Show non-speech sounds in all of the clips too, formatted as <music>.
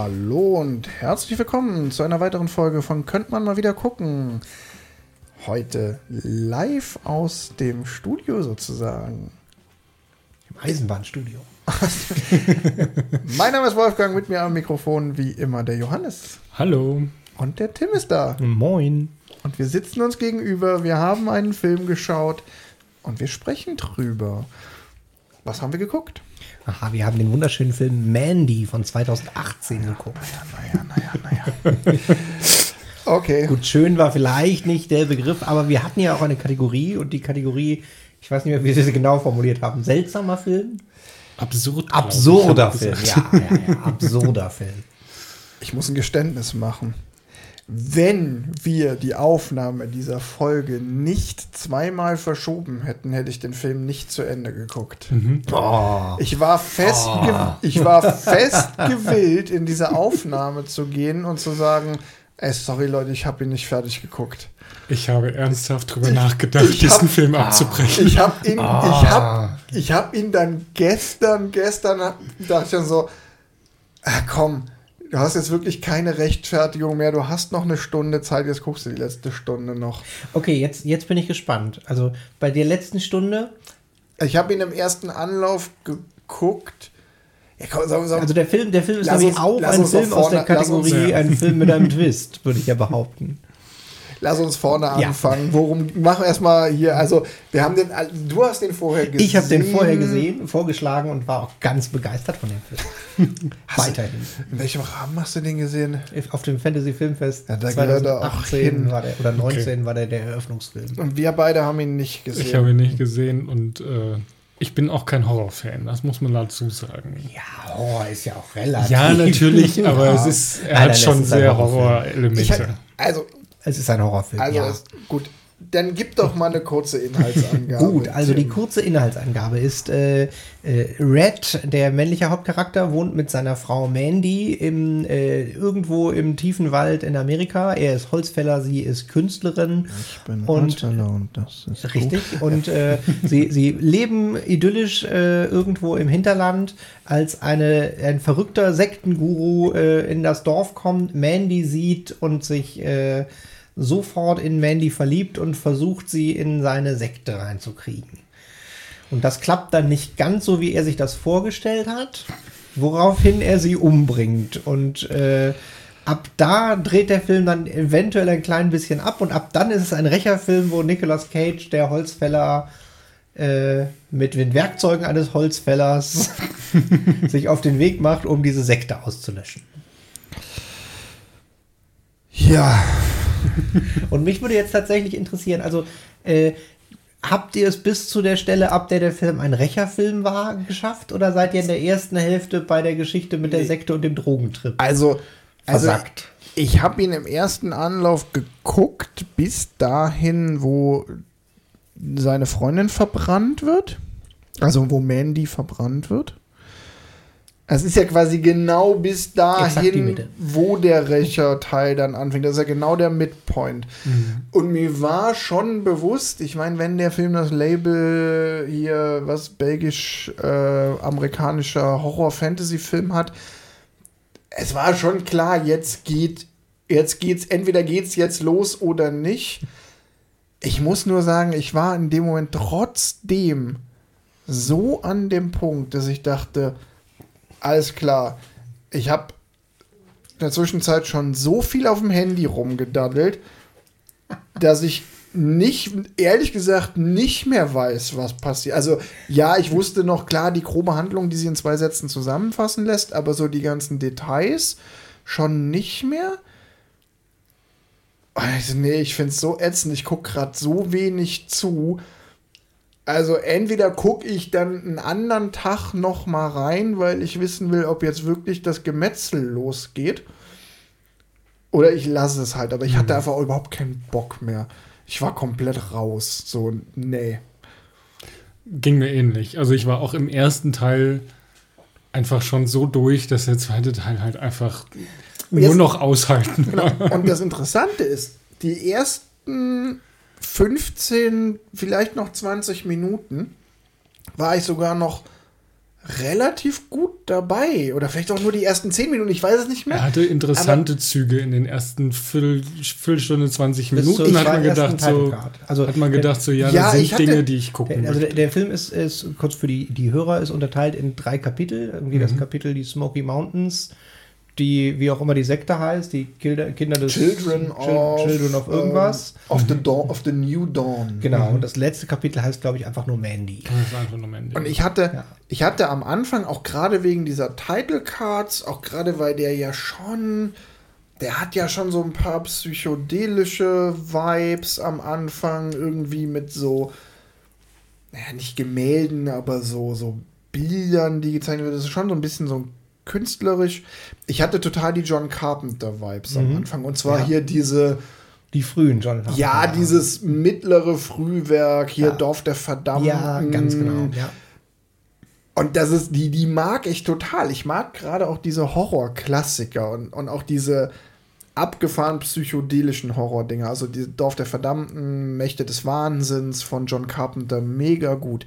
Hallo und herzlich willkommen zu einer weiteren Folge von Könnt man mal wieder gucken. Heute live aus dem Studio sozusagen. Im Eisenbahnstudio. <laughs> mein Name ist Wolfgang, mit mir am Mikrofon wie immer der Johannes. Hallo. Und der Tim ist da. Moin. Und wir sitzen uns gegenüber, wir haben einen Film geschaut und wir sprechen drüber. Was haben wir geguckt? Aha, wir haben den wunderschönen Film Mandy von 2018 geguckt. Naja, naja, naja, naja. <laughs> okay. Gut, schön war vielleicht nicht der Begriff, aber wir hatten ja auch eine Kategorie und die Kategorie, ich weiß nicht mehr, wie wir sie genau formuliert haben, seltsamer Film? Absurd. Absurder Film, ja, ja, ja, <laughs> absurder Film. Ich muss ein Geständnis machen. Wenn wir die Aufnahme dieser Folge nicht zweimal verschoben hätten, hätte ich den Film nicht zu Ende geguckt. Mhm. Oh. Ich war fest, oh. ich war fest gewillt, in diese Aufnahme zu gehen und zu sagen, ey, sorry Leute, ich habe ihn nicht fertig geguckt. Ich habe ernsthaft darüber nachgedacht, ich diesen hab, Film abzubrechen. Ich habe ihn, oh. ich hab, ich hab ihn dann gestern, gestern dachte ich dann so, ah, komm, du hast jetzt wirklich keine Rechtfertigung mehr. Du hast noch eine Stunde Zeit, jetzt guckst du die letzte Stunde noch. Okay, jetzt, jetzt bin ich gespannt. Also bei der letzten Stunde. Ich habe ihn im ersten Anlauf geguckt. Ja, komm, sag, sag, also der Film, der Film ist nämlich auch ein Film vorne, aus der Kategorie ein Film mit einem <laughs> Twist, würde ich ja behaupten. Lass uns vorne anfangen. Ja. Worum machen wir erstmal hier? Also, wir haben den, du hast den vorher gesehen. Ich habe den vorher gesehen, vorgeschlagen und war auch ganz begeistert von dem Film. <laughs> Weiterhin. in welchem Rahmen hast du den gesehen? Auf dem Fantasy Filmfest. Ja, da 2018 war der, oder 19 okay. war der der Eröffnungsfilm. Und wir beide haben ihn nicht gesehen. Ich habe ihn nicht gesehen und äh, ich bin auch kein Horrorfan, das muss man dazu sagen. Ja, Horror ist ja auch relativ. Ja, natürlich, aber <laughs> ja. es ist, er hat schon sehr Horrorelemente. Also, es ist ein Horrorfilm. Also ja. gut, dann gib doch mal eine kurze Inhaltsangabe. Gut, also die kurze Inhaltsangabe ist, äh, äh, Red, der männliche Hauptcharakter, wohnt mit seiner Frau Mandy im, äh, irgendwo im tiefen Wald in Amerika. Er ist Holzfäller, sie ist Künstlerin. Ich bin und, Holzfäller und das ist Richtig, gut. und äh, sie, sie leben idyllisch äh, irgendwo im Hinterland, als eine, ein verrückter Sektenguru äh, in das Dorf kommt, Mandy sieht und sich sofort in Mandy verliebt und versucht, sie in seine Sekte reinzukriegen. Und das klappt dann nicht ganz so, wie er sich das vorgestellt hat, woraufhin er sie umbringt. Und äh, ab da dreht der Film dann eventuell ein klein bisschen ab und ab dann ist es ein Rächerfilm, wo Nicolas Cage, der Holzfäller, äh, mit den Werkzeugen eines Holzfällers <laughs> sich auf den Weg macht, um diese Sekte auszulöschen. Ja, <laughs> Und mich würde jetzt tatsächlich interessieren, also äh, habt ihr es bis zu der Stelle, ab der der Film ein Rächerfilm war, geschafft? Oder seid ihr in der ersten Hälfte bei der Geschichte mit der Sekte und dem Drogentrip? Also, also versagt. ich habe ihn im ersten Anlauf geguckt, bis dahin, wo seine Freundin verbrannt wird. Also, wo Mandy verbrannt wird. Es ist ja quasi genau bis dahin, wo der Rächerteil dann anfängt. Das ist ja genau der Midpoint. Mhm. Und mir war schon bewusst, ich meine, wenn der Film das Label hier, was belgisch-amerikanischer äh, Horror-Fantasy-Film hat, es war schon klar, jetzt geht, jetzt geht's, entweder geht's jetzt los oder nicht. Ich muss nur sagen, ich war in dem Moment trotzdem so an dem Punkt, dass ich dachte, alles klar. Ich habe in der Zwischenzeit schon so viel auf dem Handy rumgedaddelt, dass ich nicht, ehrlich gesagt, nicht mehr weiß, was passiert. Also, ja, ich wusste noch klar die grobe Handlung, die sie in zwei Sätzen zusammenfassen lässt, aber so die ganzen Details schon nicht mehr. Also, nee, ich finde es so ätzend. Ich gucke gerade so wenig zu. Also entweder gucke ich dann einen anderen Tag noch mal rein, weil ich wissen will, ob jetzt wirklich das Gemetzel losgeht. Oder ich lasse es halt. Aber ich hatte mhm. einfach überhaupt keinen Bock mehr. Ich war komplett raus. So, nee. Ging mir ähnlich. Also ich war auch im ersten Teil einfach schon so durch, dass der zweite Teil halt einfach nur noch aushalten. Genau. Und das Interessante ist, die ersten 15, vielleicht noch 20 Minuten war ich sogar noch relativ gut dabei. Oder vielleicht auch nur die ersten zehn Minuten, ich weiß es nicht mehr. Er hatte interessante Aber Züge in den ersten Viertel, Viertelstunde, 20 Minuten. Hat man gedacht, so, also, hat man gedacht, so, ja, ja das sind hatte, Dinge, die ich gucken der, Also der, der, Film ist, ist, kurz für die, die Hörer, ist unterteilt in drei Kapitel. Irgendwie mhm. das Kapitel die Smoky Mountains, die, wie auch immer die Sekte heißt, die Kinder, Kinder des Children, of, Children of irgendwas. Um, of, the dawn, of the New Dawn. Genau, mhm. und das letzte Kapitel heißt, glaube ich, einfach nur Mandy. Das ist einfach nur Mandy. Und ich hatte, ja. ich hatte am Anfang, auch gerade wegen dieser Title Cards, auch gerade weil der ja schon, der hat ja schon so ein paar psychedelische Vibes am Anfang, irgendwie mit so, naja, nicht Gemälden, aber so, so Bildern, die gezeichnet werden. Das ist schon so ein bisschen so ein künstlerisch. Ich hatte total die John Carpenter-Vibes mhm. am Anfang. Und zwar ja. hier diese. Die frühen John Carpenter. Ja, dieses mittlere Frühwerk, hier ja. Dorf der Verdammten. Ja, ganz genau. Ja. Und das ist, die, die mag ich total. Ich mag gerade auch diese Horror-Klassiker und, und auch diese abgefahren psychedelischen Horror-Dinger. Also die Dorf der Verdammten, Mächte des Wahnsinns von John Carpenter, mega gut.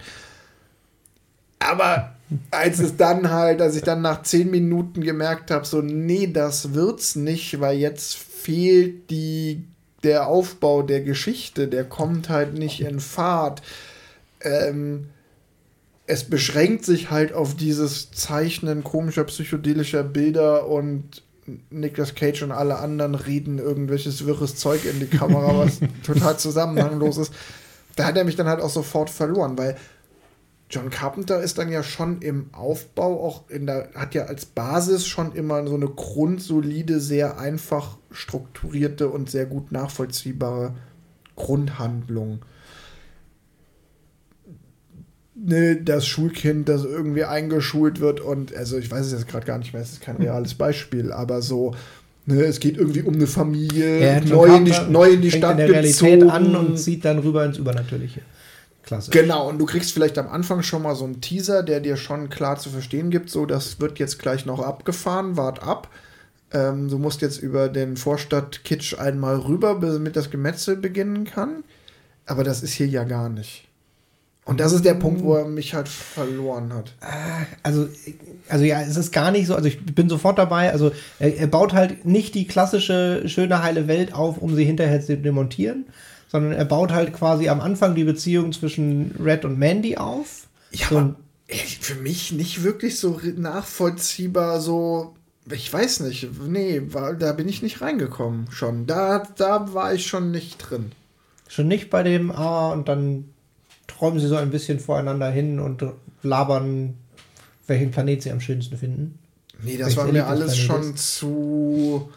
Aber als es dann halt, als ich dann nach zehn Minuten gemerkt habe, so, nee, das wird's nicht, weil jetzt fehlt die, der Aufbau der Geschichte, der kommt halt nicht in Fahrt. Ähm, es beschränkt sich halt auf dieses Zeichnen komischer psychedelischer Bilder und Nicolas Cage und alle anderen reden irgendwelches wirres Zeug in die Kamera, was <laughs> total zusammenhanglos ist. Da hat er mich dann halt auch sofort verloren, weil John Carpenter ist dann ja schon im Aufbau auch in der, hat ja als Basis schon immer so eine grundsolide, sehr einfach strukturierte und sehr gut nachvollziehbare Grundhandlung. Ne, das Schulkind, das irgendwie eingeschult wird und, also ich weiß es jetzt gerade gar nicht mehr, es ist kein reales Beispiel, aber so, Ne, es geht irgendwie um eine Familie, ja, neu, in die, neu in die Stadt in der Realität gezogen. an und zieht dann rüber ins Übernatürliche. Klasse. Genau, und du kriegst vielleicht am Anfang schon mal so einen Teaser, der dir schon klar zu verstehen gibt, so das wird jetzt gleich noch abgefahren, wart ab. Ähm, du musst jetzt über den Vorstadt-Kitsch einmal rüber, damit das Gemetzel beginnen kann. Aber das ist hier ja gar nicht. Und das ist der Punkt, wo er mich halt verloren hat. Ah, also, also ja, es ist gar nicht so, also ich bin sofort dabei, also er, er baut halt nicht die klassische schöne heile Welt auf, um sie hinterher zu demontieren, sondern er baut halt quasi am Anfang die Beziehung zwischen Red und Mandy auf. Ja, so aber für mich nicht wirklich so nachvollziehbar, so, ich weiß nicht, nee, war, da bin ich nicht reingekommen schon. Da, da war ich schon nicht drin. Schon nicht bei dem, ah, und dann träumen sie so ein bisschen voreinander hin und labern, welchen Planet sie am schönsten finden. Nee, das war mir alles schon ist. zu.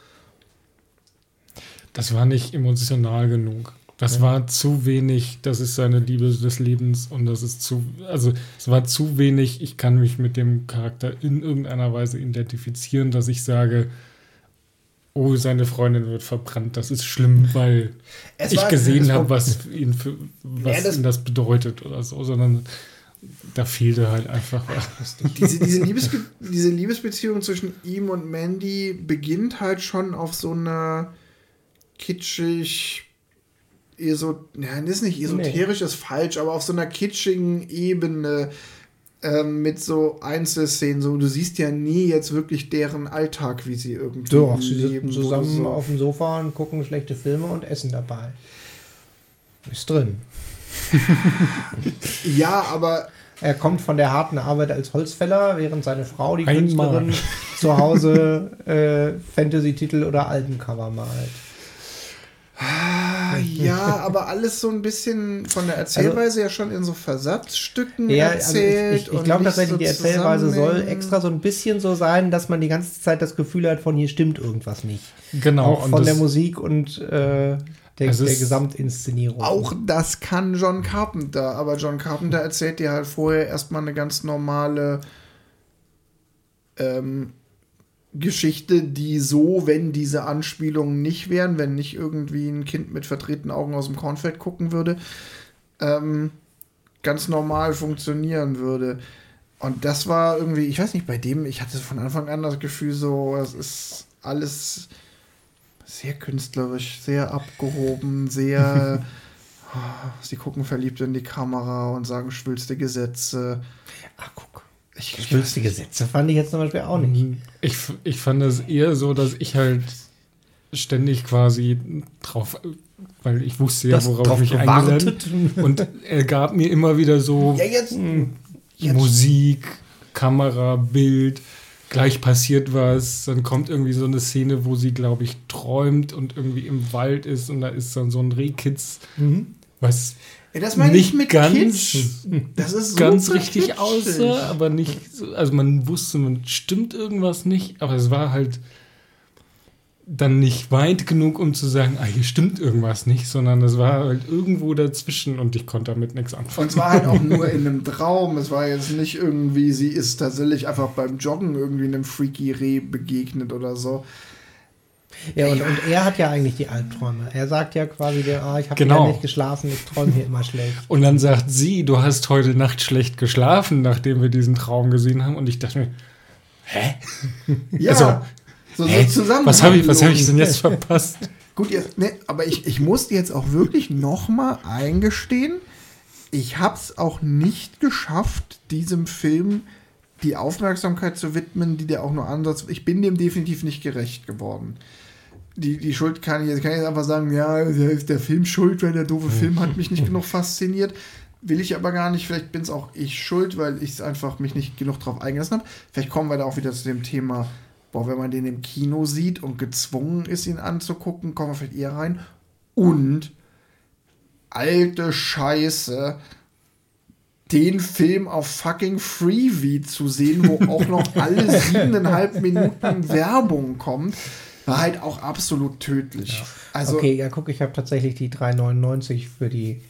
Das war nicht emotional genug. Das ja. war zu wenig, das ist seine Liebe des Lebens und das ist zu, also es war zu wenig, ich kann mich mit dem Charakter in irgendeiner Weise identifizieren, dass ich sage, oh, seine Freundin wird verbrannt, das ist schlimm, weil es ich gesehen habe, was ihn für, was ja, das, ihn das bedeutet oder so, sondern da fehlte halt einfach was. Diese, diese, Liebesbe diese Liebesbeziehung zwischen ihm und Mandy beginnt halt schon auf so einer kitschig eso, ja, das ist nicht esoterisch, nee. ist falsch, aber auf so einer kitschigen Ebene ähm, mit so Einzelszenen, so du siehst ja nie jetzt wirklich deren Alltag, wie sie irgendwie Doch, sie sitzen zusammen so. auf dem Sofa und gucken schlechte Filme und essen dabei. Ist drin. <laughs> ja, aber er kommt von der harten Arbeit als Holzfäller, während seine Frau, die Künstlerin, zu Hause äh, Fantasy-Titel oder Albencover malt. <laughs> Ah, ja, <laughs> aber alles so ein bisschen von der Erzählweise also, ja schon in so Versatzstücken ja, erzählt. Also ich, ich, ich glaube tatsächlich, so die Erzählweise soll extra so ein bisschen so sein, dass man die ganze Zeit das Gefühl hat, von hier stimmt irgendwas nicht. Genau. Auch von der Musik und äh, der, der Gesamtinszenierung. Auch das kann John Carpenter, aber John Carpenter erzählt dir halt vorher erstmal eine ganz normale ähm, Geschichte, die so, wenn diese Anspielungen nicht wären, wenn nicht irgendwie ein Kind mit verdrehten Augen aus dem Kornfeld gucken würde, ähm, ganz normal funktionieren würde. Und das war irgendwie, ich weiß nicht, bei dem, ich hatte von Anfang an das Gefühl, so, es ist alles sehr künstlerisch, sehr abgehoben, sehr. <laughs> oh, sie gucken verliebt in die Kamera und sagen schwülste Gesetze. Ach, guck. Ich, Lustige Sätze fand ich jetzt zum Beispiel auch nicht. Ich, ich fand das eher so, dass ich halt ständig quasi drauf, weil ich wusste ja, Das worauf ich gewartet. Und er gab mir immer wieder so <laughs> Ja, jetzt. jetzt. Musik, Kamera, Bild. Gleich passiert was, dann kommt irgendwie so eine Szene, wo sie, glaube ich, träumt und irgendwie im Wald ist und da ist dann so ein Rehkitz, was Ja, das meine nicht ich mit ganz, Kitsch. <laughs> Das ist ganz richtig kitschig. aussah, aber nicht, so- also man wusste, man stimmt irgendwas nicht, aber es war halt dann nicht weit genug, um zu sagen, ah, hier stimmt irgendwas nicht, sondern es war halt irgendwo dazwischen und ich konnte damit nichts anfangen. Und zwar halt auch <laughs> nur in einem Traum. Es war jetzt nicht irgendwie, sie ist tatsächlich einfach beim Joggen irgendwie einem freaky Reh begegnet oder so. Ja, und, und er hat ja eigentlich die Albträume. Er sagt ja quasi, der, ah, ich habe Genau. nicht geschlafen, ich träume hier immer schlecht. Und dann sagt sie, du hast heute Nacht schlecht geschlafen, nachdem wir diesen Traum gesehen haben. Und ich dachte mir, <laughs> Ja, Also, so, hä? so zusammen. was habe ich, was hab ich denn jetzt verpasst? <laughs> Gut, jetzt, ne, aber ich, ich musste jetzt auch wirklich nochmal eingestehen, ich habe es auch nicht geschafft, diesem Film die Aufmerksamkeit zu widmen, die der auch nur ansatz. Ich bin dem definitiv nicht gerecht geworden. Die, die Schuld kann ich, jetzt kann ich jetzt einfach sagen, ja, der ist der Film schuld, weil der doofe Film hat mich nicht <laughs> genug fasziniert. Will ich aber gar nicht. Vielleicht bin es auch ich schuld, weil ich es einfach mich nicht genug drauf eingelassen habe. Vielleicht kommen wir da auch wieder zu dem Thema, boah, wenn man den im Kino sieht und gezwungen ist, ihn anzugucken, kommen wir vielleicht eher rein. Und alte Scheiße, den Film auf fucking Freeview zu sehen, wo auch noch alle <laughs> siebeneinhalb Minuten Werbung kommt, war halt auch absolut tödlich. Also, okay, ja, guck, ich habe tatsächlich die 3,99 für die,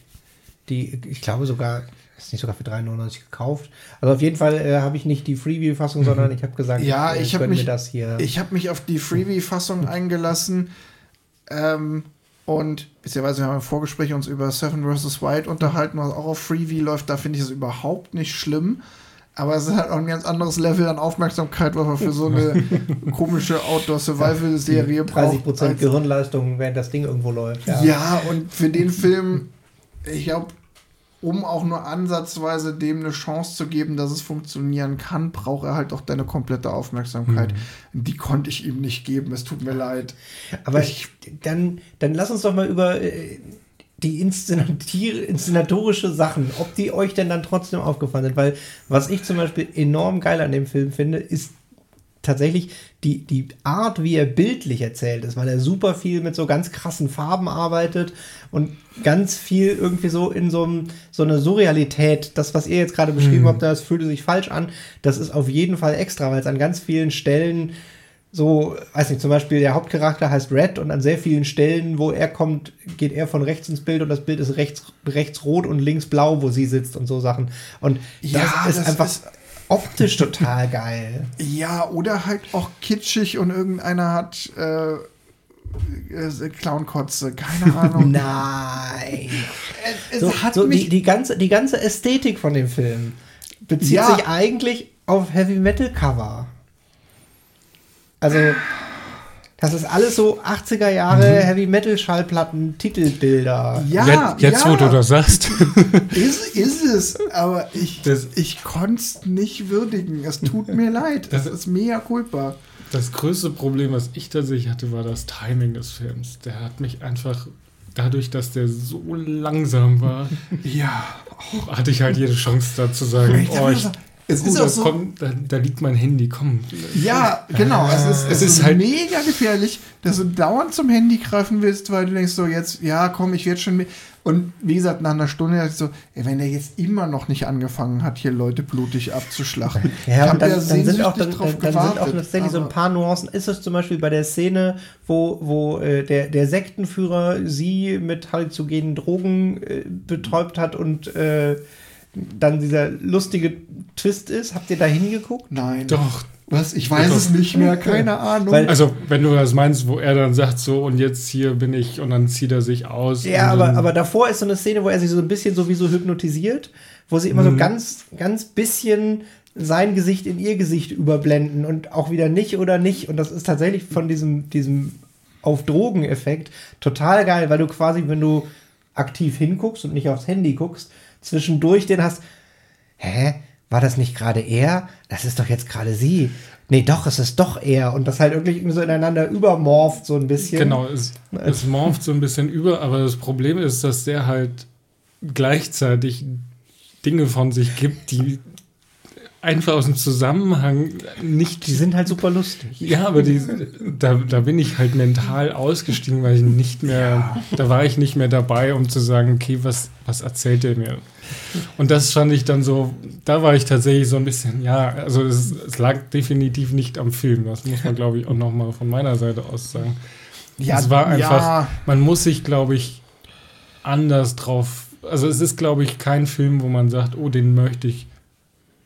die, ich glaube sogar, ist nicht sogar für 3,99 gekauft. Also auf jeden Fall äh, habe ich nicht die Freeview-Fassung, sondern ich habe gesagt, Ja, äh, ich hab gönn mich- das hier. Ich habe mich auf die Freebie-Fassung <laughs> eingelassen. Ähm, und beziehungsweise wir haben im Vorgespräch uns über Seven vs. Wild unterhalten, was auch auf Freebie läuft. Da finde ich es überhaupt nicht schlimm. Aber es ist halt auch ein ganz anderes Level an Aufmerksamkeit, was man für so eine <laughs> komische Outdoor-Survival-Serie braucht. 30% als- Gehirnleistung, während das Ding irgendwo läuft. Ja. und für den Film, ich glaube, um auch nur ansatzweise dem eine Chance zu geben, dass es funktionieren kann, braucht er halt auch deine komplette Aufmerksamkeit. Die konnte ich ihm nicht geben, es tut mir leid. Aber ich, dann, dann lass uns doch mal über äh, die inszenatorische Sachen, ob die euch denn dann trotzdem aufgefallen sind. Weil was ich zum Beispiel enorm geil an dem Film finde, ist tatsächlich die, die Art, wie er bildlich erzählt ist, weil er super viel mit so ganz krassen Farben arbeitet und ganz viel irgendwie so in so, einem, so eine Surrealität, das, was ihr jetzt gerade beschrieben habt, das fühlte sich falsch an, das ist auf jeden Fall extra, weil es an ganz vielen Stellen so, weiß nicht, zum Beispiel der Hauptcharakter heißt Red und an sehr vielen Stellen, wo er kommt, geht er von rechts ins Bild und das Bild ist rechts, rechts rot und links blau, wo sie sitzt und so Sachen. Und das Ja, ist das einfach ist- optisch total geil. <laughs> Ja, oder halt auch kitschig und irgendeiner hat äh, äh, Clownkotze, keine <laughs> Ahnung. Nein. es So, hat so mich die, die, ganze, die ganze Ästhetik von dem Film bezieht Ja. sich eigentlich auf Heavy Metal Cover. Also, das ist alles so 80er Jahre Heavy Metal Schallplatten, Titelbilder. Mhm. ja, jetzt, jetzt ja, wo du das sagst. <laughs> Ist, ist es, aber ich, Das- ich konnte es nicht würdigen. Es tut mir leid. Das ist mega culpa. Das größte Problem, was ich tatsächlich hatte, war das Timing des Films. Der hat mich einfach, dadurch, dass der so langsam war, Ja. hatte ich halt jede Chance da zu sagen, Ich dachte oh, ich, es ist da, auch so. komm, da, da liegt mein Handy, komm. Ja, genau. Es ist, es Es ist ist halt- mega gefährlich, dass du dauernd zum Handy greifen willst, weil du denkst so, jetzt, ja, komm, ich werde schon. mit- Und wie gesagt, nach einer Stunde dachte ich so, ey, wenn der jetzt immer noch nicht angefangen hat, hier Leute blutig abzuschlachten. <laughs> Ja, und dann, ja dann sind auch, dann, drauf dann, dann sind auch gewartet, tatsächlich so ein paar Nuancen. Ist es zum Beispiel bei der Szene, wo, wo äh, der, der Sektenführer sie mit halluzinogenen Drogen äh, betäubt hat und äh, dann dieser lustige Twist ist? Habt ihr da hingeguckt? Nein. Doch. Was? Ich weiß Doch. es nicht mehr, keine Ahnung. Weil- Also, wenn du das meinst, wo er dann sagt, so, und jetzt hier bin ich, und dann zieht er sich aus. Ja, aber, aber davor ist so eine Szene, wo er sich so ein bisschen sowieso hypnotisiert, wo sie immer so ganz, ganz bisschen sein Gesicht in ihr Gesicht überblenden und auch wieder nicht oder nicht. Und das ist tatsächlich von diesem, diesem auf Drogen-Effekt total geil, weil du quasi, wenn du aktiv hinguckst und nicht aufs Handy guckst, zwischendurch den hast, hä? war das nicht gerade er? Das ist doch jetzt gerade sie. Nee, doch, es ist doch er. Und das halt wirklich so ineinander übermorpht, so ein bisschen. Genau, es, <laughs> es morpht so ein bisschen über, aber das Problem ist, dass der halt gleichzeitig Dinge von sich gibt, die einfach aus dem Zusammenhang nicht. Die sind halt super lustig. Ja, aber die, da, da bin ich halt mental ausgestiegen, weil ich nicht mehr, da war ich nicht mehr dabei, um zu sagen, okay, was, was erzählt er mir? Und das fand ich dann so, da war ich tatsächlich so ein bisschen, ja, also es, es lag definitiv nicht am Film. Das muss man, glaube ich, auch nochmal von meiner Seite aus sagen. Ja, es war einfach, ja. man muss sich, glaube ich, anders drauf. Also es ist, glaube ich, kein Film, wo man sagt, oh, den möchte ich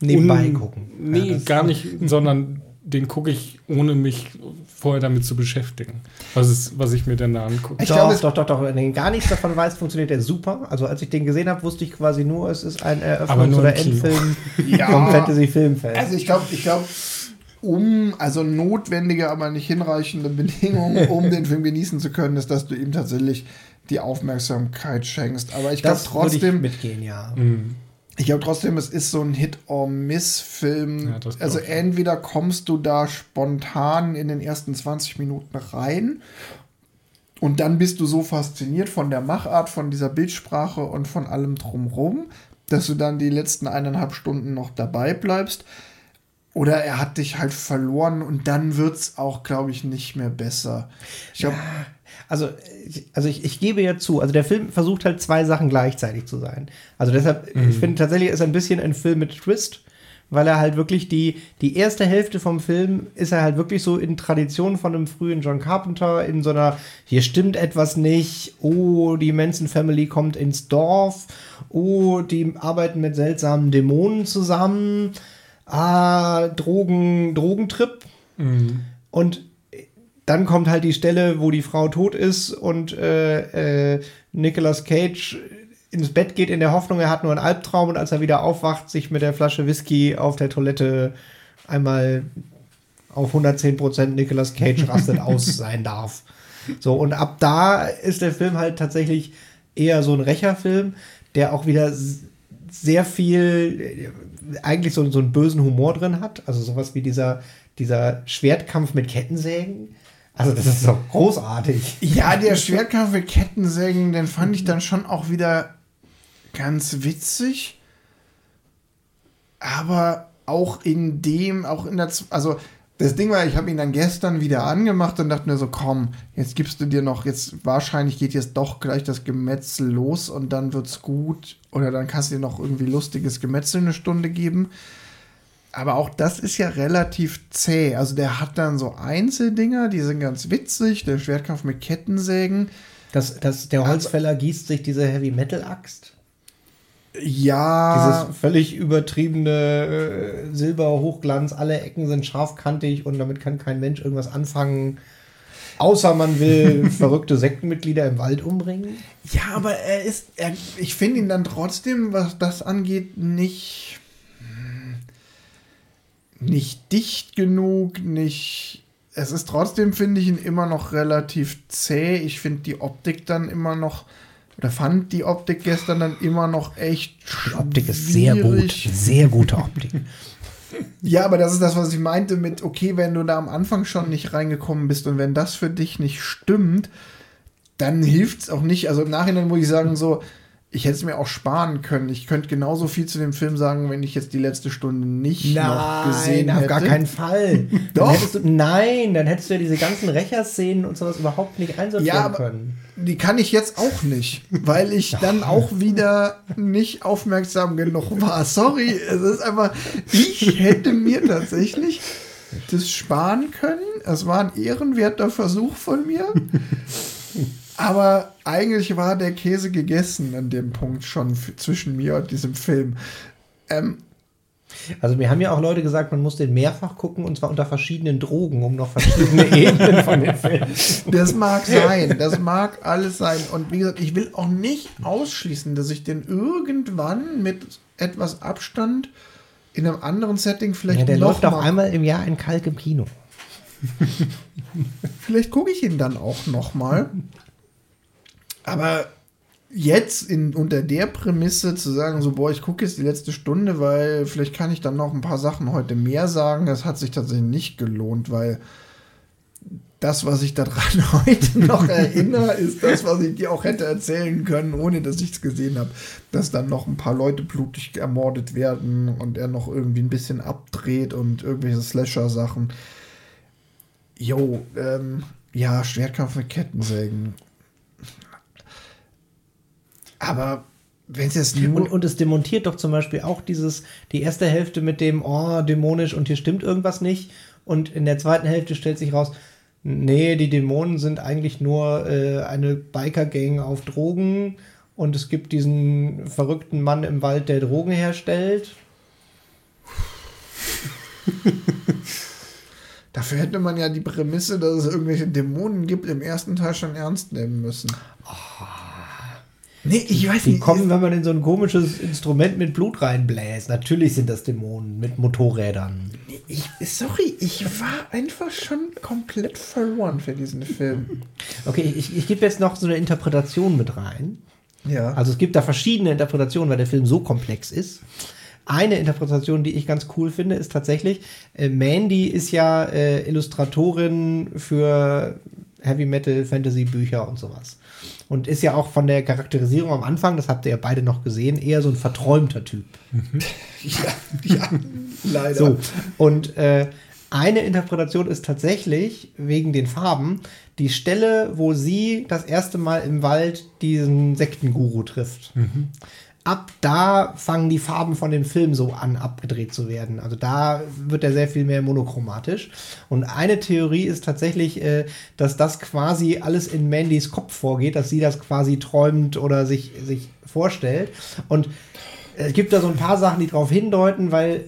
Nebenbei un- gucken. Nee, Ja, gar nicht, sondern den gucke ich, ohne mich vorher damit zu beschäftigen. Was, ist, was ich mir denn da angucke. Ich doch, glaube, es- doch, doch, doch. Wenn du gar nichts davon weißt, funktioniert der super. Also als ich den gesehen habe, wusste ich quasi nur, es ist ein Eröffnungs- oder. Endfilm <laughs> Ja. vom Fantasy-Filmfest. Also ich glaube, ich glaube, um, also notwendige, aber nicht hinreichende Bedingung, um den Film genießen zu können, ist, dass du ihm tatsächlich die Aufmerksamkeit schenkst. Aber ich glaube das würde ich trotzdem, mitgehen, ja. Mhm. Ich glaube trotzdem, es ist so ein Hit-or-Miss-Film. Ja, also entweder kommst du da spontan in den ersten 20 Minuten rein und dann bist du so fasziniert von der Machart, von dieser Bildsprache und von allem drumrum, dass du dann die letzten eineinhalb Stunden noch dabei bleibst. Oder er hat dich halt verloren und dann wird es auch, glaube ich, nicht mehr besser. Ich glaube, Also, ich, also ich, ich gebe ja zu, also der Film versucht halt zwei Sachen gleichzeitig zu sein. Also deshalb, ich finde tatsächlich ist er ein bisschen ein Film mit Twist, weil er halt wirklich die, die erste Hälfte vom Film ist er halt wirklich so in Tradition von einem frühen John Carpenter, in so einer, hier stimmt etwas nicht, oh, die Manson Family kommt ins Dorf, oh, die arbeiten mit seltsamen Dämonen zusammen, ah, Drogen, Drogentrip. Mhm. Und dann kommt halt die Stelle, wo die Frau tot ist und äh, äh, Nicolas Cage ins Bett geht in der Hoffnung, er hat nur einen Albtraum und als er wieder aufwacht, sich mit der Flasche Whisky auf der Toilette einmal auf 110% Nicolas Cage rastet <laughs> aus sein darf. So, und ab da ist der Film halt tatsächlich eher so ein Rächerfilm, der auch wieder sehr viel, äh, eigentlich so, so einen bösen Humor drin hat. Also sowas wie dieser, dieser Schwertkampf mit Kettensägen. Also das ist so großartig. ja, der Schwertkampf mit Kettensägen, den fand ich dann schon auch wieder ganz witzig. Aber auch in dem, auch in der, Z- also das Ding war, ich habe ihn dann gestern wieder angemacht und dachte mir so, komm, jetzt gibst du dir noch, jetzt wahrscheinlich geht jetzt doch gleich das Gemetzel los und dann wird's gut oder dann kannst du dir noch irgendwie lustiges Gemetzel eine Stunde geben. Aber auch das ist ja relativ zäh. Also der hat dann so Einzeldinger, die sind ganz witzig. Der Schwertkampf mit Kettensägen. Das, das, der Holzfäller gießt sich diese Heavy Metal Axt. Ja, Dieses völlig übertriebene äh, Silber-Hochglanz, alle Ecken sind scharfkantig und damit kann kein Mensch irgendwas anfangen. Außer man will <laughs> verrückte Sektenmitglieder im Wald umbringen. ja, aber er ist, er, ich finde ihn dann trotzdem, was das angeht, nicht, nicht dicht genug, nicht. Es ist trotzdem, finde ich ihn immer noch relativ zäh. Ich finde die Optik dann immer noch, oder fand die Optik gestern dann immer noch echt Die Optik ist sehr gut. Sehr gute Optik. <laughs> Ja, aber das ist das, was ich meinte mit, okay, wenn du da am Anfang schon nicht reingekommen bist und wenn das für dich nicht stimmt, dann hilft es auch nicht. Also im Nachhinein muss ich sagen, so, ich hätte es mir auch sparen können. Ich könnte genauso viel zu dem Film sagen, wenn ich jetzt die letzte Stunde nicht noch gesehen auf hätte. gar keinen Fall. <laughs> Doch. Dann du, nein, dann hättest du ja diese ganzen Rächerszenen und sowas überhaupt nicht einsortieren Ja, können. Die kann ich jetzt auch nicht, weil ich dann auch wieder nicht aufmerksam genug war. Sorry, es ist einfach, ich hätte mir tatsächlich das sparen können. Es war ein ehrenwerter Versuch von mir. Aber eigentlich war der Käse gegessen an dem Punkt schon zwischen mir und diesem Film. Ähm, Also mir haben ja auch Leute gesagt, man muss den mehrfach gucken und zwar unter verschiedenen Drogen, um noch verschiedene <laughs> Ebenen von dem Film. Das mag sein, das mag alles sein. Und wie gesagt, ich will auch nicht ausschließen, dass ich den irgendwann mit etwas Abstand in einem anderen Setting vielleicht Ja, der noch läuft auch mal, einmal im Jahr in Kalk im Kino. <laughs> vielleicht gucke ich ihn dann auch noch mal. <laughs> Aber jetzt in, unter der Prämisse zu sagen, so, boah, ich gucke jetzt die letzte Stunde, weil vielleicht kann ich dann noch ein paar Sachen heute mehr sagen, das hat sich tatsächlich nicht gelohnt, weil das, was ich daran <laughs> heute noch erinnere, ist das, was ich dir auch hätte erzählen können, ohne dass ich es gesehen habe. Dass dann noch ein paar Leute blutig ermordet werden und er noch irgendwie ein bisschen abdreht und irgendwelche Slasher-Sachen. Jo, ähm, ja, Schwertkampf mit Kettensägen. Aber wenn es jetzt nur. Und, und es demontiert doch zum Beispiel auch dieses, die erste Hälfte mit dem, oh, dämonisch und hier stimmt irgendwas nicht. Und in der zweiten Hälfte stellt sich raus, nee, die Dämonen sind eigentlich nur äh, eine Biker-Gang auf Drogen und es gibt diesen verrückten Mann im Wald, der Drogen herstellt. <laughs> Dafür hätte man ja die Prämisse, dass es irgendwelche Dämonen gibt, im ersten Teil schon ernst nehmen müssen. Oh. Nee, ich weiß Die nicht. kommen, wenn man in so ein komisches Instrument mit Blut reinbläst. Natürlich sind das Dämonen mit Motorrädern. Ich, sorry, ich war einfach schon komplett verloren für diesen Film. <laughs> Okay, ich, ich gebe jetzt noch so eine Interpretation mit rein. Ja. Also es gibt da verschiedene Interpretationen, weil der Film so komplex ist. Eine Interpretation, die ich ganz cool finde, ist tatsächlich, äh, Mandy ist ja äh, Illustratorin für Heavy Metal, Fantasy Bücher und sowas. Und ist ja auch von der Charakterisierung am Anfang, das habt ihr ja beide noch gesehen, eher so ein verträumter Typ. <laughs> ja, ja, leider. So. Und äh, eine Interpretation ist tatsächlich, wegen den Farben, die Stelle, wo sie das erste Mal im Wald diesen Sektenguru trifft. Ab da fangen die Farben von dem Film so an, abgedreht zu werden. Also da wird er sehr viel mehr monochromatisch. Und eine Theorie ist tatsächlich, äh, dass das quasi alles in Mandys Kopf vorgeht, dass sie das quasi träumt oder sich, sich vorstellt. Und es gibt da so ein paar Sachen, die darauf hindeuten, weil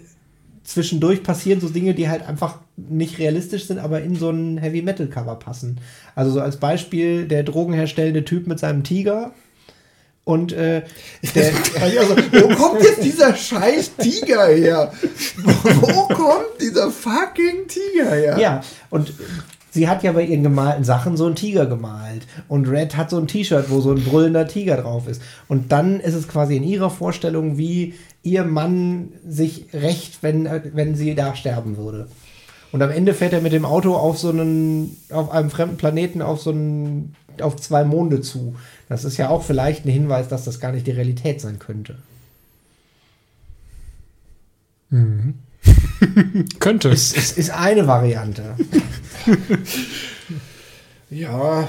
zwischendurch passieren so Dinge, die halt einfach nicht realistisch sind, aber in so ein Heavy Metal Cover passen. Also so als Beispiel der drogenherstellende Typ mit seinem Tiger. Und äh, der, <laughs> Also, wo kommt jetzt dieser scheiß Tiger her? Wo kommt dieser fucking Tiger her? ja, und sie hat ja bei ihren gemalten Sachen so einen Tiger gemalt. Und Red hat so ein T-Shirt, wo so ein brüllender Tiger drauf ist. Und dann ist es quasi in ihrer Vorstellung, wie ihr Mann sich rächt, wenn, wenn sie da sterben würde. Und am Ende fährt er mit dem Auto auf so einen, auf einem fremden Planeten, auf so einen, auf zwei Monde zu. Das ist ja auch vielleicht ein Hinweis, dass das gar nicht die Realität sein könnte. <laughs> Könnte. Es, es ist eine Variante. <laughs> Ja,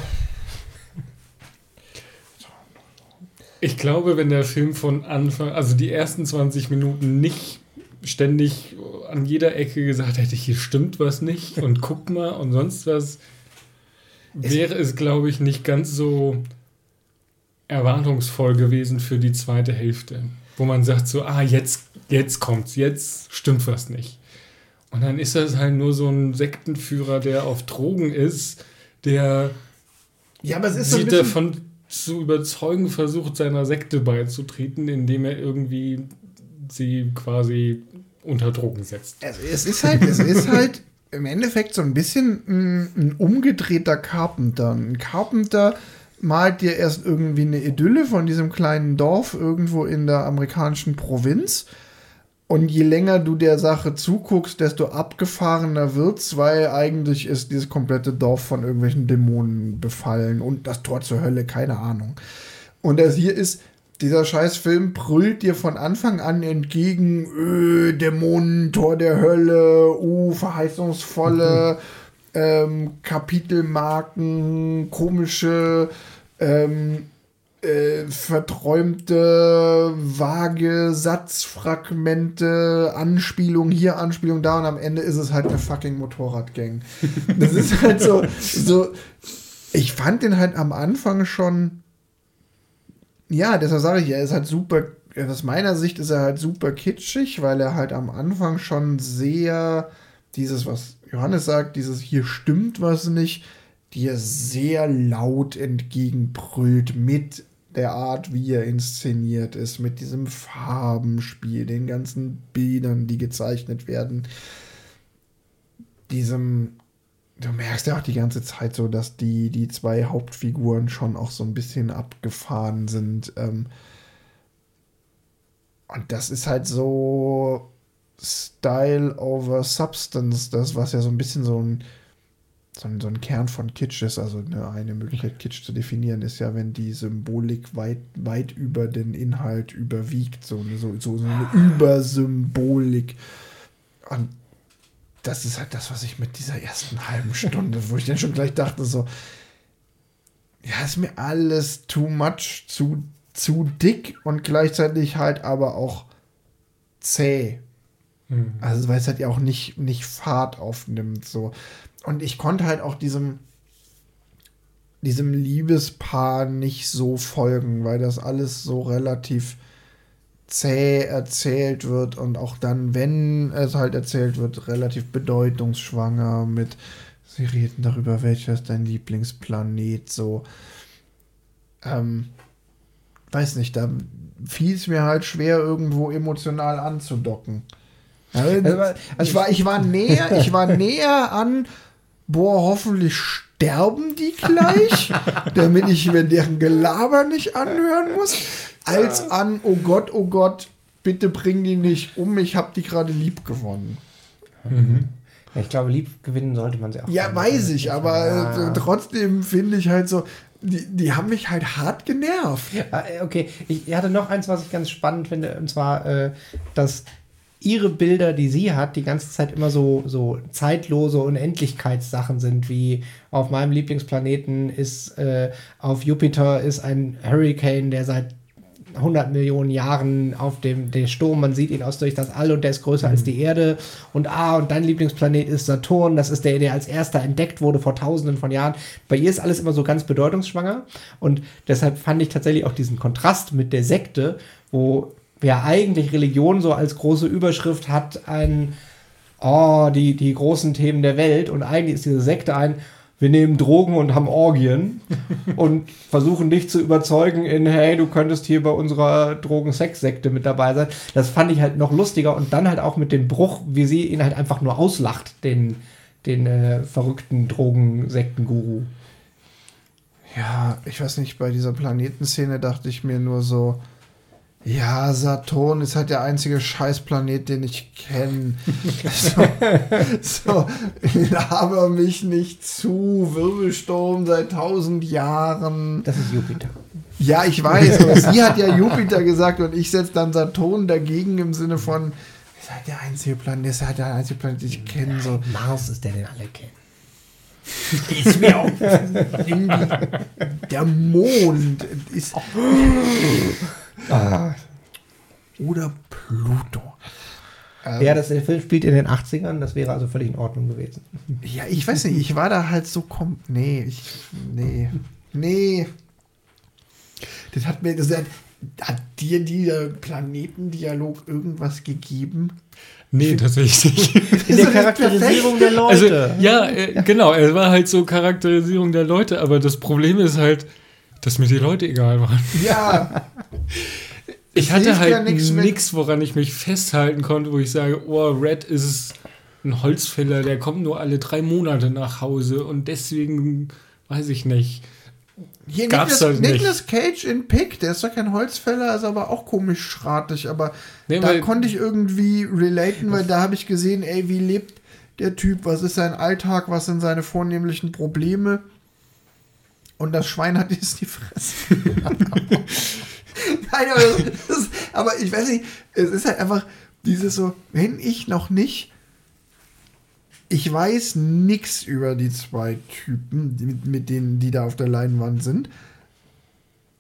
Ich glaube, wenn der Film von Anfang, also die ersten 20 Minuten nicht ständig an jeder Ecke gesagt hätte, hier stimmt was nicht und guck mal und sonst was, wäre es, glaube ich, nicht ganz so erwartungsvoll gewesen für die zweite Hälfte. Wo man sagt so, ah, jetzt, jetzt kommt's, jetzt stimmt was nicht. Und dann ist das halt nur so ein Sektenführer, der auf Drogen ist, der ja, aber es ist sie davon zu überzeugen versucht, seiner Sekte beizutreten, indem er irgendwie sie quasi unter Drogen setzt. es, es ist halt, es ist halt im Endeffekt so ein bisschen ein, ein umgedrehter Carpenter. Ein Carpenter malt dir erst irgendwie eine Idylle von diesem kleinen Dorf irgendwo in der amerikanischen Provinz. Und je länger du der Sache zuguckst, desto abgefahrener wird's, weil eigentlich ist dieses komplette Dorf von irgendwelchen Dämonen befallen und das Tor zur Hölle, keine Ahnung. Und das hier ist, dieser scheiß Film brüllt dir von Anfang an entgegen, öh, Dämonen, Tor der Hölle, uh, verheißungsvolle <laughs> ähm, Kapitelmarken, komische, ähm, äh, verträumte, vage Satzfragmente, Anspielung hier, Anspielung da und am Ende ist es halt eine fucking Motorradgang. Das ist halt so, <laughs> so, ich fand den halt am Anfang schon, ja, deshalb sage ich, er ist halt super, aus meiner Sicht ist er halt super kitschig, weil er halt am Anfang schon sehr dieses, was Johannes sagt, dieses hier stimmt was nicht, dir sehr laut entgegenbrüllt mit der Art, wie er inszeniert ist, mit diesem Farbenspiel, den ganzen Bildern, die gezeichnet werden, diesem, du merkst ja auch die ganze Zeit so, dass die, die zwei Hauptfiguren schon auch so ein bisschen abgefahren sind. Ähm, und das ist halt so Style over Substance, das, was ja so ein bisschen so ein, so ein, so ein Kern von Kitsch ist. Also eine, eine Möglichkeit, Kitsch zu definieren, ist ja, wenn die Symbolik weit, weit über den Inhalt überwiegt. So eine, so, so, eine Übersymbolik. Und das ist halt das, was ich mit dieser ersten halben Stunde, wo ich dann schon gleich dachte, so, ja, ist mir alles too much, zu, zu dick und gleichzeitig halt aber auch zäh. Mhm. Also, weil es halt ja auch nicht, nicht Fahrt aufnimmt, so. Und ich konnte halt auch diesem, diesem Liebespaar nicht so folgen, weil das alles so relativ zäh erzählt wird und auch dann, wenn es halt erzählt wird, relativ bedeutungsschwanger mit, sie reden darüber, welcher ist dein Lieblingsplanet, so. Ähm, weiß nicht, da fiel es mir halt schwer, irgendwo emotional anzudocken. Also, ich, war, ich war näher, ich war <laughs> näher an, boah, hoffentlich sterben die gleich, <laughs> damit ich mir deren Gelaber nicht anhören muss als an, oh Gott, oh Gott, bitte bring die nicht um, ich habe die gerade lieb gewonnen. Mhm. Ja, ich glaube, lieb gewinnen sollte man sie auch. Ja, weiß ich, aber ja. Äh, trotzdem finde ich halt so, die, die haben mich halt hart genervt. Ja, äh, okay, ich hatte noch eins, was ich ganz spannend finde, und zwar, äh, dass ihre Bilder, die sie hat, die ganze Zeit immer so, so zeitlose Unendlichkeitssachen sind, wie auf meinem Lieblingsplaneten ist, äh, auf Jupiter ist ein Hurricane, der seit 100 Millionen Jahren auf dem der Sturm. Man sieht ihn aus durch das All und der ist größer mhm. als die Erde. Und ah, und dein Lieblingsplanet ist Saturn. Das ist der, der als erster entdeckt wurde vor tausenden von Jahren. Bei ihr ist alles immer so ganz bedeutungsschwanger. Und deshalb fand ich tatsächlich auch diesen Kontrast mit der Sekte, wo ja eigentlich Religion so als große Überschrift hat, ein, oh, die, die großen Themen der Welt. Und eigentlich ist diese Sekte ein, wir nehmen Drogen und haben Orgien <laughs> und versuchen dich zu überzeugen in, hey, du könntest hier bei unserer Drogen-Sex-Sekte mit dabei sein. Das fand ich halt noch lustiger und dann halt auch mit dem Bruch, wie sie ihn halt einfach nur auslacht, den, den äh, verrückten Drogen-Sekten-Guru. Ja, ich weiß nicht, bei dieser Planetenszene dachte ich mir nur so, ja, Saturn ist halt der einzige Scheißplanet, den ich kenne. <laughs> so, so laber mich nicht zu. Wirbelsturm seit tausend Jahren. Das ist Jupiter. Ja, ich weiß, aber sie hat ja <laughs> Jupiter gesagt und ich setze dann Saturn dagegen im Sinne von, ist halt der einzige Planet, ist halt der einzige Planet, den ich kenne. So. Mars ist der, den alle kennen. Ist mir auch. der Mond ist. <gasps> <laughs> Ah. Oder Pluto. Ähm, ja, das, der Film spielt in den 80ern, das wäre also völlig in Ordnung gewesen. Ja, ich weiß nicht, ich war da halt so, komm, nee, ich, nee, nee. Das hat mir, das hat, hat dir dieser Planetendialog irgendwas gegeben? Nee, tatsächlich nicht. <laughs> In der Charakterisierung der Leute. Also, ja, äh, genau, es war halt so Charakterisierung der Leute, aber das Problem ist halt, dass mir die Leute egal waren. Ja. <laughs> ich hatte halt ja nichts, woran ich mich festhalten konnte, wo ich sage, oh, Red ist ein Holzfäller, der kommt nur alle drei Monate nach Hause und deswegen weiß ich nicht. Hier Gab's Nicolas, halt Nicolas Cage in Pick, der ist doch kein Holzfäller, ist aber auch komisch schratig, aber nee, da konnte ich irgendwie relaten, weil da habe ich gesehen, ey, wie lebt der Typ, was ist sein Alltag, was sind seine vornehmlichen Probleme und das Schwein hat jetzt die Fresse. <laughs> Nein, aber, ist, aber ich weiß nicht, es ist halt einfach dieses so, wenn ich noch nicht ich weiß nichts über die zwei Typen, mit, mit denen, die da auf der Leinwand sind.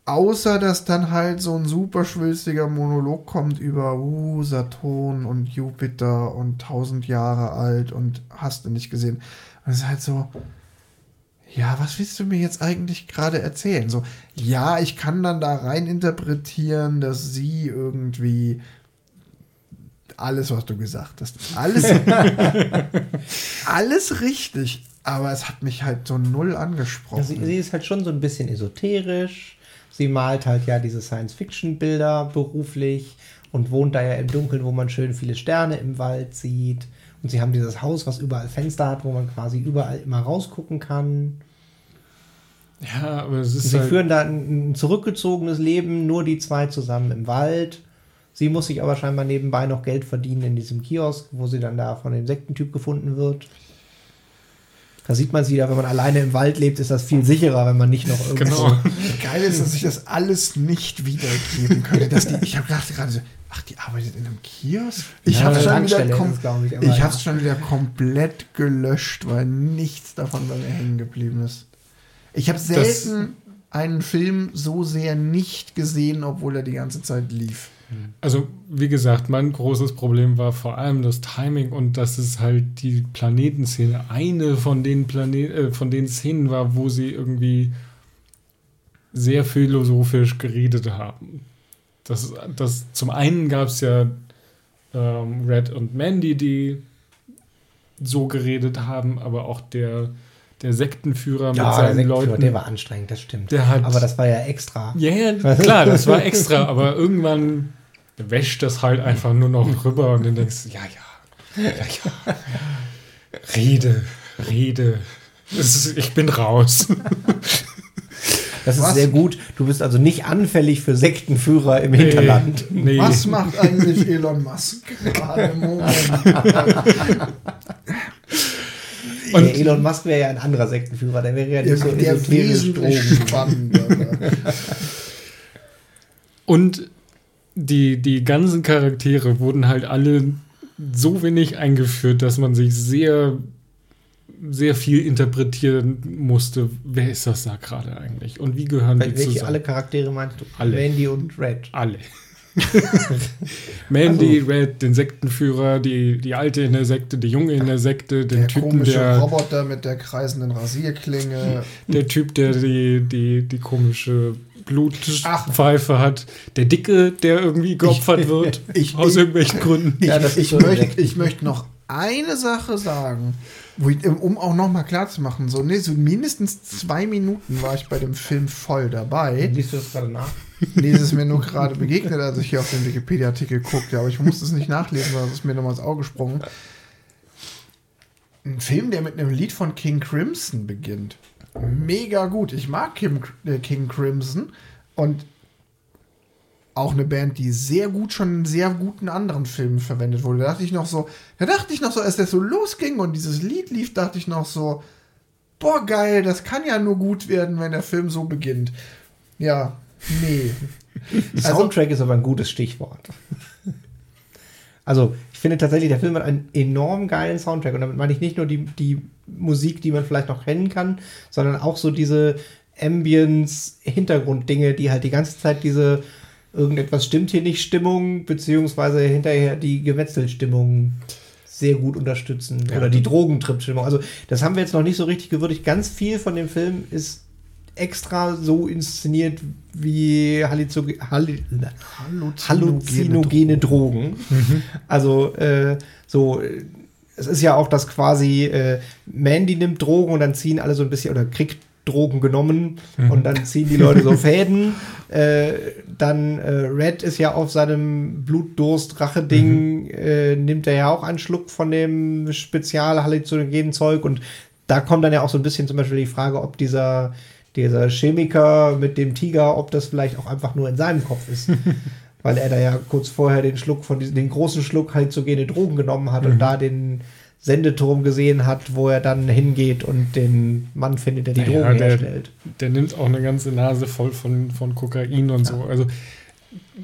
Außer, dass dann halt so ein super schwülstiger Monolog kommt über uh, Saturn und Jupiter und tausend Jahre alt und hast du nicht gesehen. Und es ist halt so, ja, was willst du mir jetzt eigentlich gerade erzählen? So, ja, ich kann dann da rein interpretieren, dass sie irgendwie alles, was du gesagt hast, alles, <laughs> alles richtig. Aber es hat mich halt so null angesprochen. Sie, sie ist halt schon so ein bisschen esoterisch. Sie malt halt ja diese Science-Fiction-Bilder beruflich und wohnt da ja im Dunkeln, wo man schön viele Sterne im Wald sieht Und sie haben dieses Haus, was überall Fenster hat, wo man quasi überall immer rausgucken kann. Ja, aber es ist Sie halt, führen da ein, ein zurückgezogenes Leben, nur die zwei zusammen im Wald. Sie muss sich aber scheinbar nebenbei noch Geld verdienen in diesem Kiosk, wo sie dann da von dem Sektentyp gefunden wird. Da sieht man sie da, wenn man alleine im Wald lebt, ist das viel sicherer, wenn man nicht noch irgendwo. Genau. <laughs> Geil ist, dass ich das alles nicht wiedergeben könnte. Dass die, ich habe gedacht gerade so, ach, die arbeitet in einem Kiosk? Ich Ja, habe es schon, wieder kom es, ich, ich ja. schon wieder komplett gelöscht, weil nichts davon bei mir hängen geblieben ist. Ich habe selten einen Film so sehr nicht gesehen, obwohl er die ganze Zeit lief. Also, wie gesagt, mein großes Problem war vor allem das Timing und dass es halt die Planetenszene eine von den Planet, äh, von den Szenen war, wo sie irgendwie sehr philosophisch geredet haben. Das, das, zum einen gab es ja ähm, Red und Mandy, die so geredet haben, aber auch der, der Sektenführer mit Ja, der, seinen Sektenführer, Leuten. der war anstrengend, das stimmt. Der hat- aber das war ja extra. Ja, ja, <laughs> klar, das war extra, aber irgendwann wäscht das halt einfach nur noch rüber und dann denkst du, ja, ja, ja, ja. Rede, rede. Ist, ich bin raus. Das ist Was? sehr gut. Du bist also nicht anfällig für Sektenführer im Hinterland. Nee. Was macht eigentlich Elon Musk gerade im Moment? <laughs> Und- Der Elon Musk wäre ja ein anderer Sektenführer, der wäre ja Der, nicht so der wesentlich spannender. Und die, die ganzen Charaktere wurden halt alle so wenig eingeführt, dass man sich sehr, sehr viel interpretieren musste. Wer ist das da gerade eigentlich? Und wie gehören die Welche zusammen? alle Charaktere meinst du? Alle. Mandy und Red. Alle. <laughs> Mandy, Also- Red, den Sektenführer, die, die Alte in der Sekte, die Junge in der Sekte, den Der Typen, komische der, Roboter mit der kreisenden Rasierklinge. der Typ, der die, die, die komische. Blutpfeife hat, der Dicke, der irgendwie geopfert <laughs> wird, ich- aus ich- irgendwelchen Gründen. Ich, Ja, ich, möchte, ich möchte noch eine Sache sagen, ich, um auch noch mal klar zu machen, so, nee, so mindestens zwei Minuten war ich bei dem Film voll dabei. Liest du das gerade nach? Nee, es ist mir nur gerade begegnet, als ich hier auf den Wikipedia-Artikel guckte, aber ich musste es nicht nachlesen, weil es ist mir nochmal ins Auge gesprungen. Ein Film, der mit einem Lied von King Crimson beginnt. Mega gut. Ich mag Kim, äh, King Crimson und auch eine Band, die sehr gut schon in sehr guten anderen Filmen verwendet wurde. Da dachte ich noch so, da dachte ich noch so, als das so losging und dieses Lied lief, dachte ich noch so, boah, geil, das kann ja nur gut werden, wenn der Film so beginnt. Ja, nee. <laughs> Also, Soundtrack ist aber ein gutes Stichwort. Also, ich finde tatsächlich, der Film hat einen enorm geilen Soundtrack. Und damit meine ich nicht nur die, die Musik, die man vielleicht noch kennen kann, sondern auch so diese Ambience-Hintergrunddinge, die halt die ganze Zeit diese irgendetwas stimmt hier nicht Stimmung, beziehungsweise hinterher die Gemetzelstimmung sehr gut unterstützen. Ja. Oder die Drogentrip-Stimmung. Also, das haben wir jetzt noch nicht so richtig gewürdigt. Ganz viel von dem Film ist extra so inszeniert wie Halluzog Halli halluzinogene Drogen. <laughs> Also äh, so, äh, es ist ja auch das quasi, äh, Mandy nimmt Drogen und dann ziehen alle so ein bisschen oder kriegt Drogen genommen und dann ziehen die Leute so <laughs> Fäden. Äh, dann äh, Red ist ja auf seinem Blutdurst-Rache-Ding, äh, nimmt er ja auch einen Schluck von dem spezial halluzinogenen Zeug und da kommt dann ja auch so ein bisschen zum Beispiel die Frage, ob dieser, dieser Chemiker mit dem Tiger, ob das vielleicht auch einfach nur in seinem Kopf ist. <laughs> Weil er da ja kurz vorher den Schluck von diesen, den großen Schluck halluzinogene Drogen genommen hat und da den Sendeturm gesehen hat, wo er dann hingeht und den Mann findet, der die Naja, Drogen der- herstellt. Der nimmt auch eine ganze Nase voll von, von Kokain und so. Also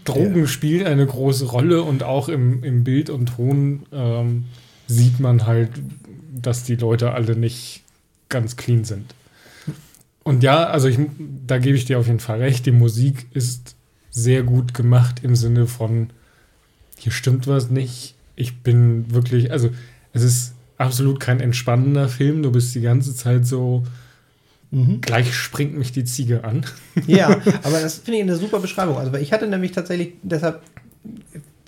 Drogen spielt eine große Rolle und auch im, im Bild und Ton ähm, sieht man halt, dass die Leute alle nicht ganz clean sind. Und ja, also ich, da gebe ich dir auf jeden Fall recht, die Musik ist sehr gut gemacht im Sinne von, hier stimmt was nicht. Ich bin wirklich, also es ist absolut kein entspannender Film. Du bist die ganze Zeit so, gleich springt mich die Ziege an. <laughs> Ja, <laughs> aber das finde ich eine super Beschreibung. Also, ich hatte nämlich tatsächlich, deshalb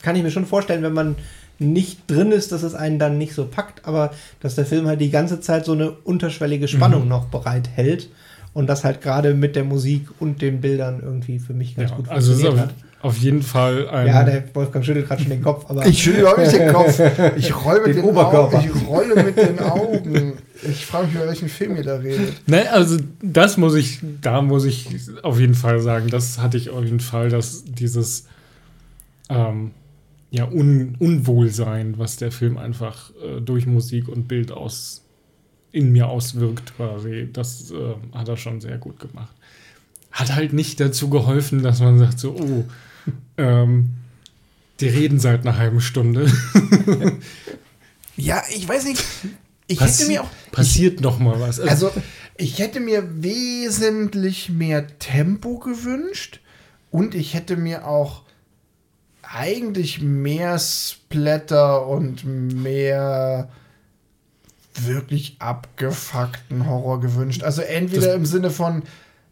kann ich mir schon vorstellen, wenn man nicht drin ist, dass es einen dann nicht so packt, aber dass der Film halt die ganze Zeit so eine unterschwellige Spannung noch bereithält und das halt gerade mit der Musik und den Bildern irgendwie für mich ganz Ja, gut also funktioniert auf, hat. Auf jeden Fall ein. Ja, der Wolfgang schüttelt gerade schon den Kopf, aber. Ich schüttle überhaupt nicht den Kopf. <laughs> Ich rolle mit Den den, Oberkörper. Augen. Ich rolle mit den Augen. Ich frage mich, über welchen Film ihr da redet. Ne, also das muss ich, da muss ich auf jeden Fall sagen, das hatte ich auf jeden Fall, dass dieses ähm, ja, Un Unwohlsein, was der Film einfach äh, durch Musik und Bild aus in mir auswirkt, quasi, das äh, hat er schon sehr gut gemacht. Hat halt nicht dazu geholfen, dass man sagt so, oh, ähm, die reden seit einer halben Stunde. <laughs> Ja, ich weiß nicht. Ich Passi- hätte mir auch. passiert noch mal was. Also, ich hätte mir wesentlich mehr Tempo gewünscht und ich hätte mir auch eigentlich mehr Splatter und mehr wirklich abgefuckten Horror gewünscht. Also entweder Das- im Sinne von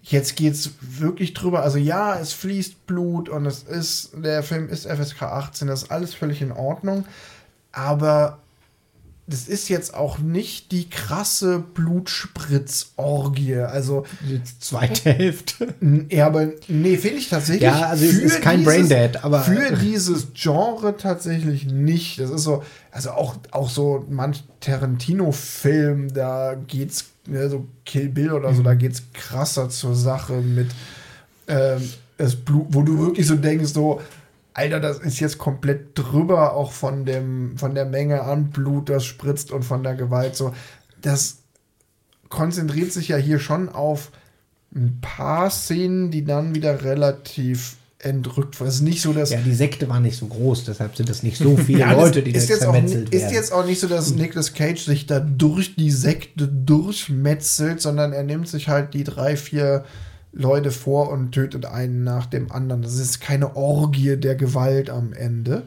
jetzt geht's wirklich drüber. Also ja, es fließt Blut und es ist der Film ist FSK 18, das ist alles völlig in Ordnung, aber das ist jetzt auch nicht die krasse Blutspritzorgie. Also, die zweite Hälfte. ja, aber nee, finde ich tatsächlich. Ja, also es ist kein dieses- Braindead, aber- Für dieses Genre tatsächlich nicht. Das ist so, also auch, auch so manch Tarantino-Film, da geht's, ne, so Kill Bill oder so, da geht's krasser zur Sache mit ähm, das Blut, wo du wirklich so denkst, so, Alter, das ist jetzt komplett drüber, auch von dem, von der Menge an Blut, das spritzt und von der Gewalt. So, das konzentriert sich ja hier schon auf ein paar Szenen, die dann wieder relativ entrückt werden. Es ist nicht so, dass Ja, die Sekte war nicht so groß, deshalb sind es nicht so <laughs> viele ja, das Leute, die da ist jetzt, auch, vermetzelt ist werden. jetzt auch nicht so, dass Nicolas Cage sich da durch die Sekte durchmetzelt, sondern er nimmt sich halt die drei, vier Leute vor und tötet einen nach dem anderen. Das ist keine Orgie der Gewalt am Ende.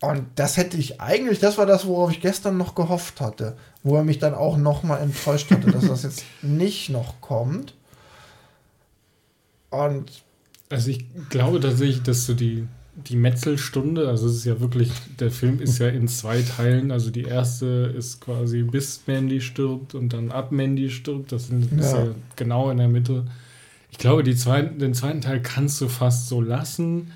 Und das hätte ich eigentlich, das war das, worauf ich gestern noch gehofft hatte, wo er mich dann auch noch mal enttäuscht hatte, dass das jetzt <laughs> nicht noch kommt. Und Also ich glaube tatsächlich, dass so die, die Metzelstunde, also es ist ja wirklich, der Film ist ja in zwei Teilen. Also die erste ist quasi bis Mandy stirbt und dann ab Mandy stirbt. Das sind, ist Ja. ja genau in der Mitte. Ich glaube, die zweiten, den zweiten Teil kannst du fast so lassen.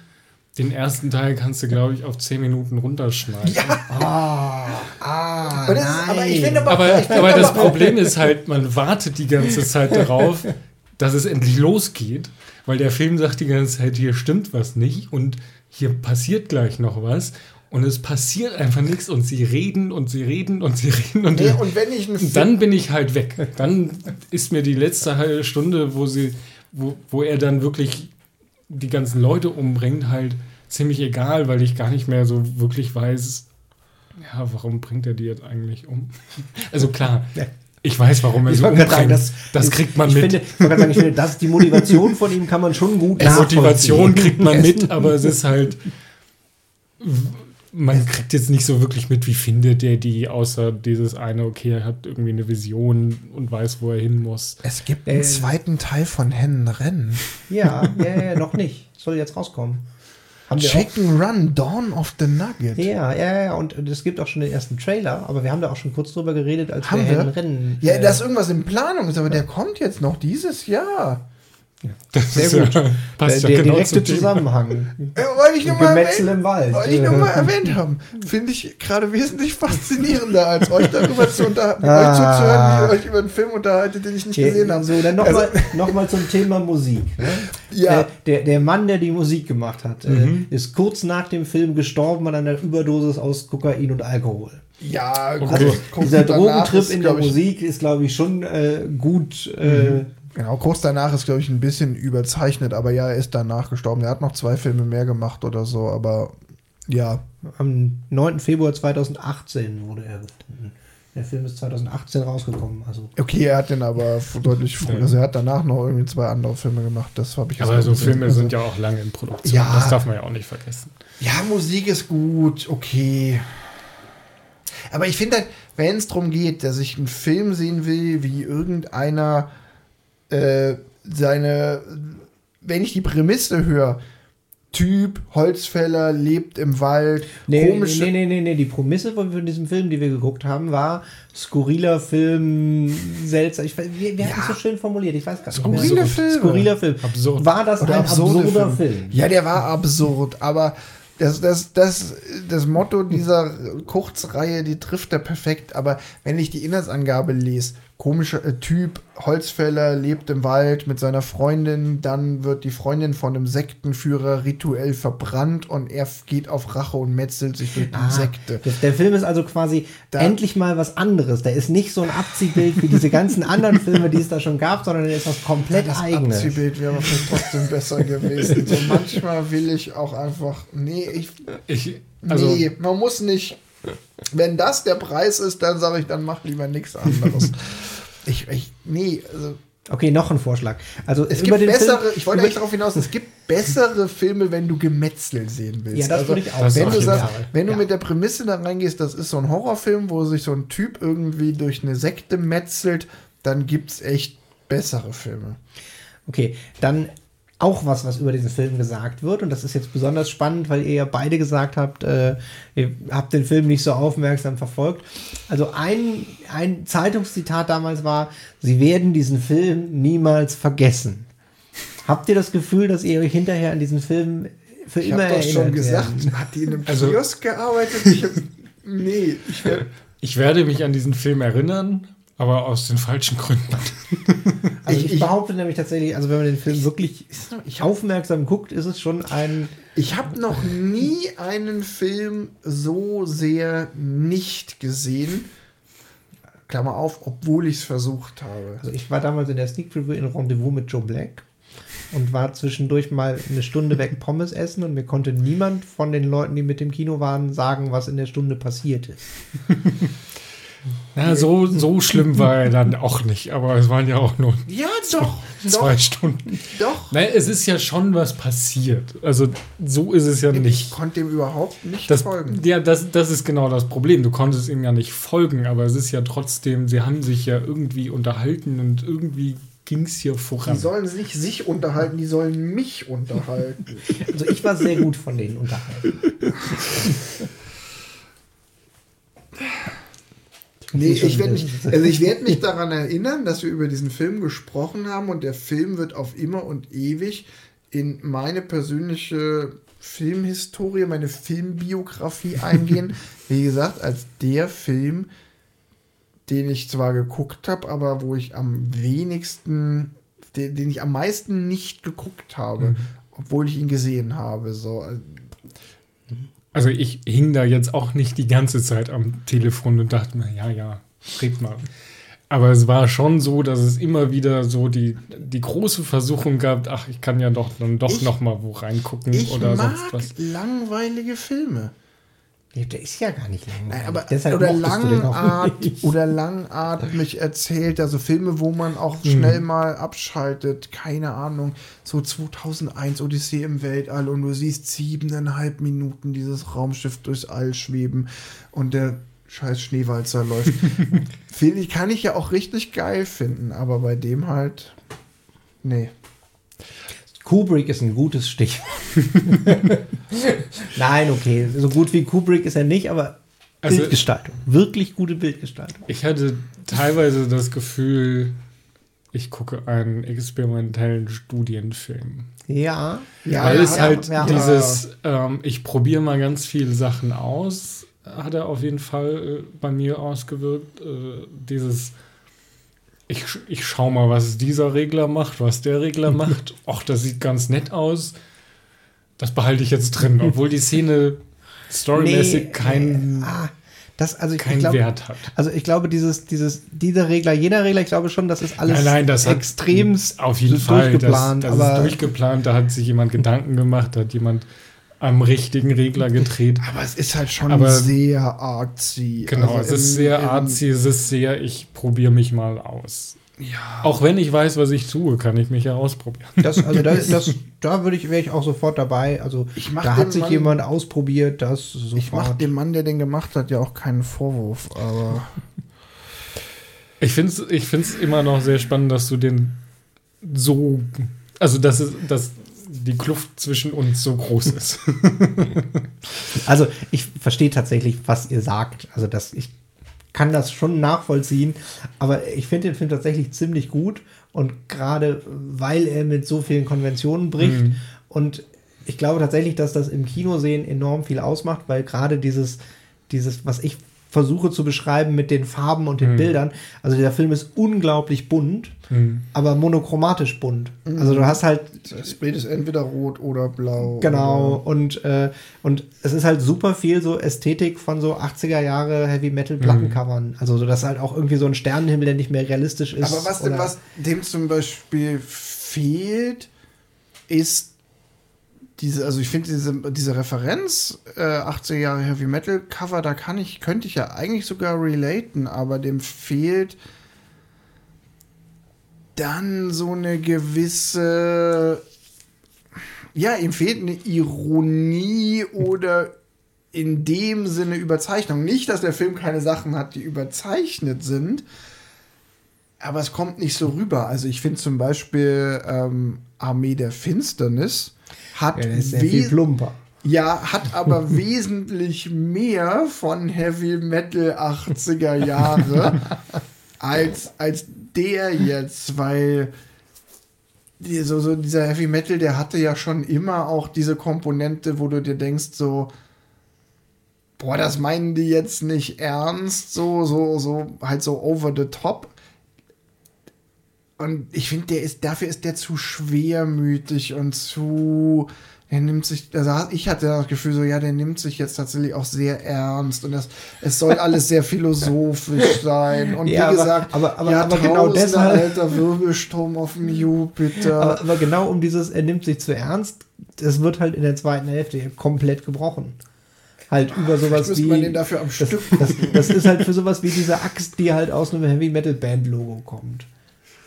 Den ersten Teil kannst du, glaube ich, auf 10 Minuten runterschneiden. Ah, ah, Und das ist- aber ich finde aber- Aber, aber das Problem ist halt, man wartet die ganze Zeit darauf, <laughs> dass es endlich losgeht, weil der Film sagt die ganze Zeit, hier stimmt was nicht und hier passiert gleich noch was und es passiert einfach nichts und sie reden und sie reden und sie <laughs> reden und, Nee, und wenn ich dann bin ich halt weg. Dann ist mir die letzte halbe Stunde, wo sie, wo, wo er dann wirklich die ganzen Leute umbringt, halt ziemlich egal, weil ich gar nicht mehr so wirklich weiß, ja, warum bringt er die jetzt eigentlich um? <laughs> Also klar. Ich weiß, warum er Ich gerade umbringt. sagen, das, ist- kriegt man ich mit. Finde, ich wollte gerade sagen, ich finde, das, die Motivation von ihm kann man schon gut Die Motivation kriegt man mit, <laughs> aber es ist halt. Man kriegt jetzt nicht so wirklich mit, wie findet er die, außer dieses eine, okay, er hat irgendwie eine Vision und weiß, wo er hin muss. Es gibt Äh, einen zweiten Teil von Hennenrennen. Ja, ja, ja, noch nicht. Soll jetzt rauskommen. Haben wir auch. Chicken Run, Dawn of the Nugget. Ja, ja, ja, und es gibt auch schon den ersten Trailer, aber wir haben da auch schon kurz drüber geredet, als Haben wir wir? Rennen. Ja, äh, dass irgendwas in Planung ist, aber der kommt jetzt noch dieses Jahr. Das Sehr ist gut. <laughs> Ja, der, passt der ja genau direkte zum. Zusammenhang. Äh, wollte ich nur mal Gemetzel erwähnen, im Wald. wollte ich nur mal <laughs> erwähnt haben. Finde ich gerade wesentlich faszinierender, als euch darüber zu unterhalten, <laughs> Ah. euch zuzuhören, wie ihr euch über einen Film unterhaltet, den ich nicht gesehen habe. So, dann Also- nochmal noch mal zum Thema Musik. Ne? Ja. Äh, der, der Mann, der die Musik gemacht hat, Mhm. äh, ist kurz nach dem Film gestorben an einer Überdosis aus Kokain und Alkohol. Ja, gut, Also, Dieser Drogentrip in der Musik ist, glaube ich, schon äh, gut. Äh, Genau, kurz danach ist, glaube ich, ein bisschen überzeichnet, aber ja, er ist danach gestorben. Er hat noch zwei Filme mehr gemacht oder so, aber ja. am 9. Februar 2018 wurde er gefunden. Der Film ist 2018 rausgekommen. Also Okay, er hat den aber deutlich früher. Also er hat danach noch irgendwie zwei andere Filme gemacht. Das habe ich Aber so gesehen. Filme Also- sind ja auch lange in Produktion. Ja. Das darf man ja auch nicht vergessen. Ja, Musik ist gut, okay. Aber ich finde halt, wenn es darum geht, dass ich einen Film sehen will, wie irgendeiner äh, seine, wenn ich die Prämisse höre, Typ, Holzfäller, lebt im Wald. Nee, komische, nee, nee, nee, nee, die Prämisse von von diesem Film, die wir geguckt haben, war skurriler Film, seltsam. Ich, weiß- wie wie hat das so schön formuliert? Ich weiß gar nicht. mehr. Skurrile Filme. Skurriler Film. Absurd. War das Oder ein absurde absurder Filme. Film? Ja, der war absurd, aber das, das, das, das Motto dieser <laughs> Kurzreihe, die trifft er perfekt. Aber wenn ich die Inhaltsangabe lese, komischer äh, Typ, Holzfäller, lebt im Wald mit seiner Freundin, dann wird die Freundin von einem Sektenführer rituell verbrannt und er geht auf Rache und metzelt sich durch die Ah, Sekte. Der, Film ist also quasi Da- endlich mal was anderes. Der ist nicht so ein Abziehbild wie diese ganzen anderen Filme, die es da schon gab, sondern der ist was komplett Das eigenes. Abziehbild wäre vielleicht trotzdem besser gewesen. So <laughs> manchmal will ich auch einfach, nee, ich, Ich, also, nee, man muss nicht. Wenn das der Preis ist, dann sage ich, dann mach lieber nichts anderes. <laughs> ich, ich, nee, also Okay, noch ein Vorschlag. Also es gibt bessere, Film, ich wollte eigentlich darauf hinaus, es gibt bessere Filme, wenn du Gemetzel sehen willst. Ja, das also, würde ich auch Wenn auf du sagst, wenn du Ja. mit der Prämisse da reingehst, das ist so ein Horrorfilm, wo sich so ein Typ irgendwie durch eine Sekte metzelt, dann gibt es echt bessere Filme. Okay, dann auch was, was über diesen Film gesagt wird. Und das ist jetzt besonders spannend, weil ihr ja beide gesagt habt, äh, ihr habt den Film nicht so aufmerksam verfolgt. Also ein, ein Zeitungszitat damals war, sie werden diesen Film niemals vergessen. Habt ihr das Gefühl, dass ihr euch hinterher an diesen Film für Ich immer habe doch erinnert schon gesagt, werden? hat die in einem Also- Kiosk gearbeitet? Ich hab, nee, ich werd, ich werde mich an diesen Film erinnern, aber aus den falschen Gründen. <laughs> Also Ich- ich, behaupte nämlich tatsächlich, also wenn man den Film wirklich ich aufmerksam guckt, ist es schon ein Ich habe noch nie einen Film so sehr nicht gesehen. Klammer auf, obwohl ich es versucht habe. Also ich war damals in der Sneak Preview in Rendezvous mit Joe Black und war zwischendurch mal eine Stunde weg Pommes essen und mir konnte niemand von den Leuten, die mit dem Kino waren, sagen, was in der Stunde passiert ist. Ja, so, so schlimm war er dann auch nicht, aber es waren ja auch nur Ja, doch, <laughs> zwei doch, Stunden. doch. Nein, es ist ja schon was passiert. Also so ist es ja Ich nicht. konnte dem überhaupt nicht Das, folgen. ja, das, das ist genau das Problem. Du konntest ihm ja nicht folgen, aber es ist ja trotzdem, sie haben sich ja irgendwie unterhalten und irgendwie ging es hier Die voran. sollen nicht sich unterhalten, die sollen mich unterhalten. <laughs> Also ich war sehr gut von denen unterhalten. <laughs> Nee, ich werde mich, also ich mich <laughs> daran erinnern, dass wir über diesen Film gesprochen haben und der Film wird auf immer und ewig in meine persönliche Filmhistorie, meine Filmbiografie <laughs> eingehen. Wie gesagt, als der Film, den ich zwar geguckt habe, aber wo ich am wenigsten, den, den ich am meisten nicht geguckt habe, obwohl ich ihn gesehen habe. So, Also ich hing da jetzt auch nicht die ganze Zeit am Telefon und dachte mir, ja, ja, red mal. Aber es war schon so, dass es immer wieder so die, die große Versuchung gab, ach, ich kann ja doch dann doch Ich- noch mal wo reingucken ich oder mag sonst was. langweilige Filme. Der ist ja gar nicht. Nein, aber Deshalb oder nicht. oder langatmig erzählt, also Filme, wo man auch schnell mal abschaltet, keine Ahnung, so 2001 Odyssee im Weltall und du siehst siebeneinhalb Minuten dieses Raumschiff durchs All schweben und der scheiß Schneewalzer läuft. <laughs> Finde ich, kann ich ja auch richtig geil finden, aber bei dem halt, nee. Kubrick ist ein gutes Stichwort. <laughs> Nein, okay. So gut wie Kubrick ist er nicht, aber Also- Bildgestaltung. Wirklich gute Bildgestaltung. Ich hatte teilweise das Gefühl, ich gucke einen experimentellen Studienfilm. Ja. Ja, Weil ja, es ja, halt ja. dieses, ähm, ich probiere mal ganz viele Sachen aus, hat er auf jeden Fall äh, bei mir ausgewirkt. Äh, dieses, ich, ich schau mal, was dieser Regler macht, was der Regler <laughs> macht. Och, das sieht ganz nett aus. Das behalte ich jetzt drin, obwohl die Szene storymäßig Nee, kein, Ah, das, also ich, ich keinen glaub, Wert hat. Also ich glaube, dieses, dieses, dieser Regler, jener Regler, ich glaube schon, das ist alles Nein, nein, das hat extremst auf jeden Fall durchgeplant. Das, das ist durchgeplant, da hat sich jemand Gedanken gemacht, da hat jemand am richtigen Regler gedreht. Aber es ist halt schon Aber- sehr artsy. Genau, Also es ist sehr artsy, es ist sehr, ich probiere mich mal aus. Ja. Auch wenn ich weiß, was ich tue, kann ich mich ja ausprobieren. das, also da, <laughs> das, da würde ich, wäre ich auch sofort dabei. Also Ich mach da hat sich Mann- jemand ausprobiert, das sofort. Ich mache dem Mann, der den gemacht hat, ja auch keinen Vorwurf, aber Ich finde es ich find's immer noch sehr spannend, dass du den so, also dass, es, dass die Kluft zwischen uns so groß <laughs> ist. Also ich verstehe tatsächlich, was ihr sagt. Also das, ich kann das schon nachvollziehen, aber ich finde den Film tatsächlich ziemlich gut und gerade weil er mit so vielen Konventionen bricht Mhm. und ich glaube tatsächlich, dass das im Kinosehen enorm viel ausmacht, weil gerade dieses, dieses, was ich versuche zu beschreiben mit den Farben und den Mhm. Bildern, also der Film ist unglaublich bunt, Mhm. aber monochromatisch bunt. Also du hast halt Das Bild ist entweder rot oder blau. Genau, und, äh, und es ist halt super viel so Ästhetik von so 80er Jahre Heavy Metal Plattencovern. Also, so dass halt auch irgendwie so ein Sternenhimmel, der nicht mehr realistisch ist. Aber was, oder- was dem zum Beispiel fehlt, ist diese, also ich finde diese, diese Referenz äh, 80er Jahre Heavy Metal Cover, da kann ich, könnte ich ja eigentlich sogar relaten, aber dem fehlt dann so eine gewisse, ja, ihm fehlt eine Ironie oder in dem Sinne Überzeichnung. Nicht, dass der Film keine Sachen hat, die überzeichnet sind, aber es kommt nicht so rüber. Also ich finde zum Beispiel ähm, Armee der Finsternis hat, ja, sehr viel plumper. ja, hat aber <laughs> wesentlich mehr von Heavy Metal 80er Jahre als, als der jetzt, weil die, so, so dieser Heavy Metal, der hatte ja schon immer auch diese Komponente, wo du dir denkst, so, boah, das meinen die jetzt nicht ernst, so, so, so, halt so over the top. Und ich finde, der ist, dafür ist der zu schwermütig und zu. Er nimmt sich, also ich hatte das Gefühl so, ja, der nimmt sich jetzt tatsächlich auch sehr ernst und das, es soll alles sehr philosophisch <laughs> sein. Und Ja, wie aber- gesagt, aber- aber- ja, aber genau deshalb- alter Wirbelsturm auf dem Jupiter. Aber, aber genau um dieses, er nimmt sich zu ernst, das wird halt in der zweiten Hälfte komplett gebrochen. Halt über sowas müsste wie. man den dafür am das, Stück das, das ist halt für sowas wie diese Axt, die halt aus einem Heavy Metal Band Logo kommt.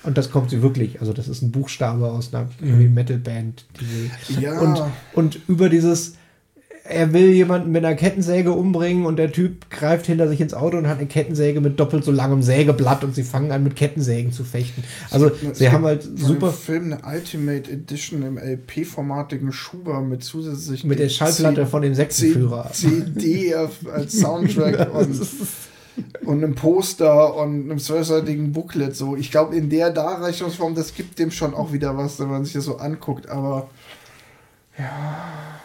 Und das kommt sie wirklich. Also, das ist ein Buchstabe aus einer Heavy Metal Band. Die Ja. und, und über dieses, er will jemanden mit einer Kettensäge umbringen und der Typ greift hinter sich ins Auto und hat eine Kettensäge mit doppelt so langem Sägeblatt und sie fangen an mit Kettensägen zu fechten. Also, Es sie haben halt super Film eine Ultimate Edition im LP-formatigen Schuber mit zusätzlich mit der Schallplatte von dem Sektenführer. CD als Soundtrack <laughs> und, und einem Poster und einem zwölfseitigen Booklet. So, ich glaube, in der Darreichungsform, das gibt dem schon auch wieder was, wenn man sich das so anguckt. Aber ja,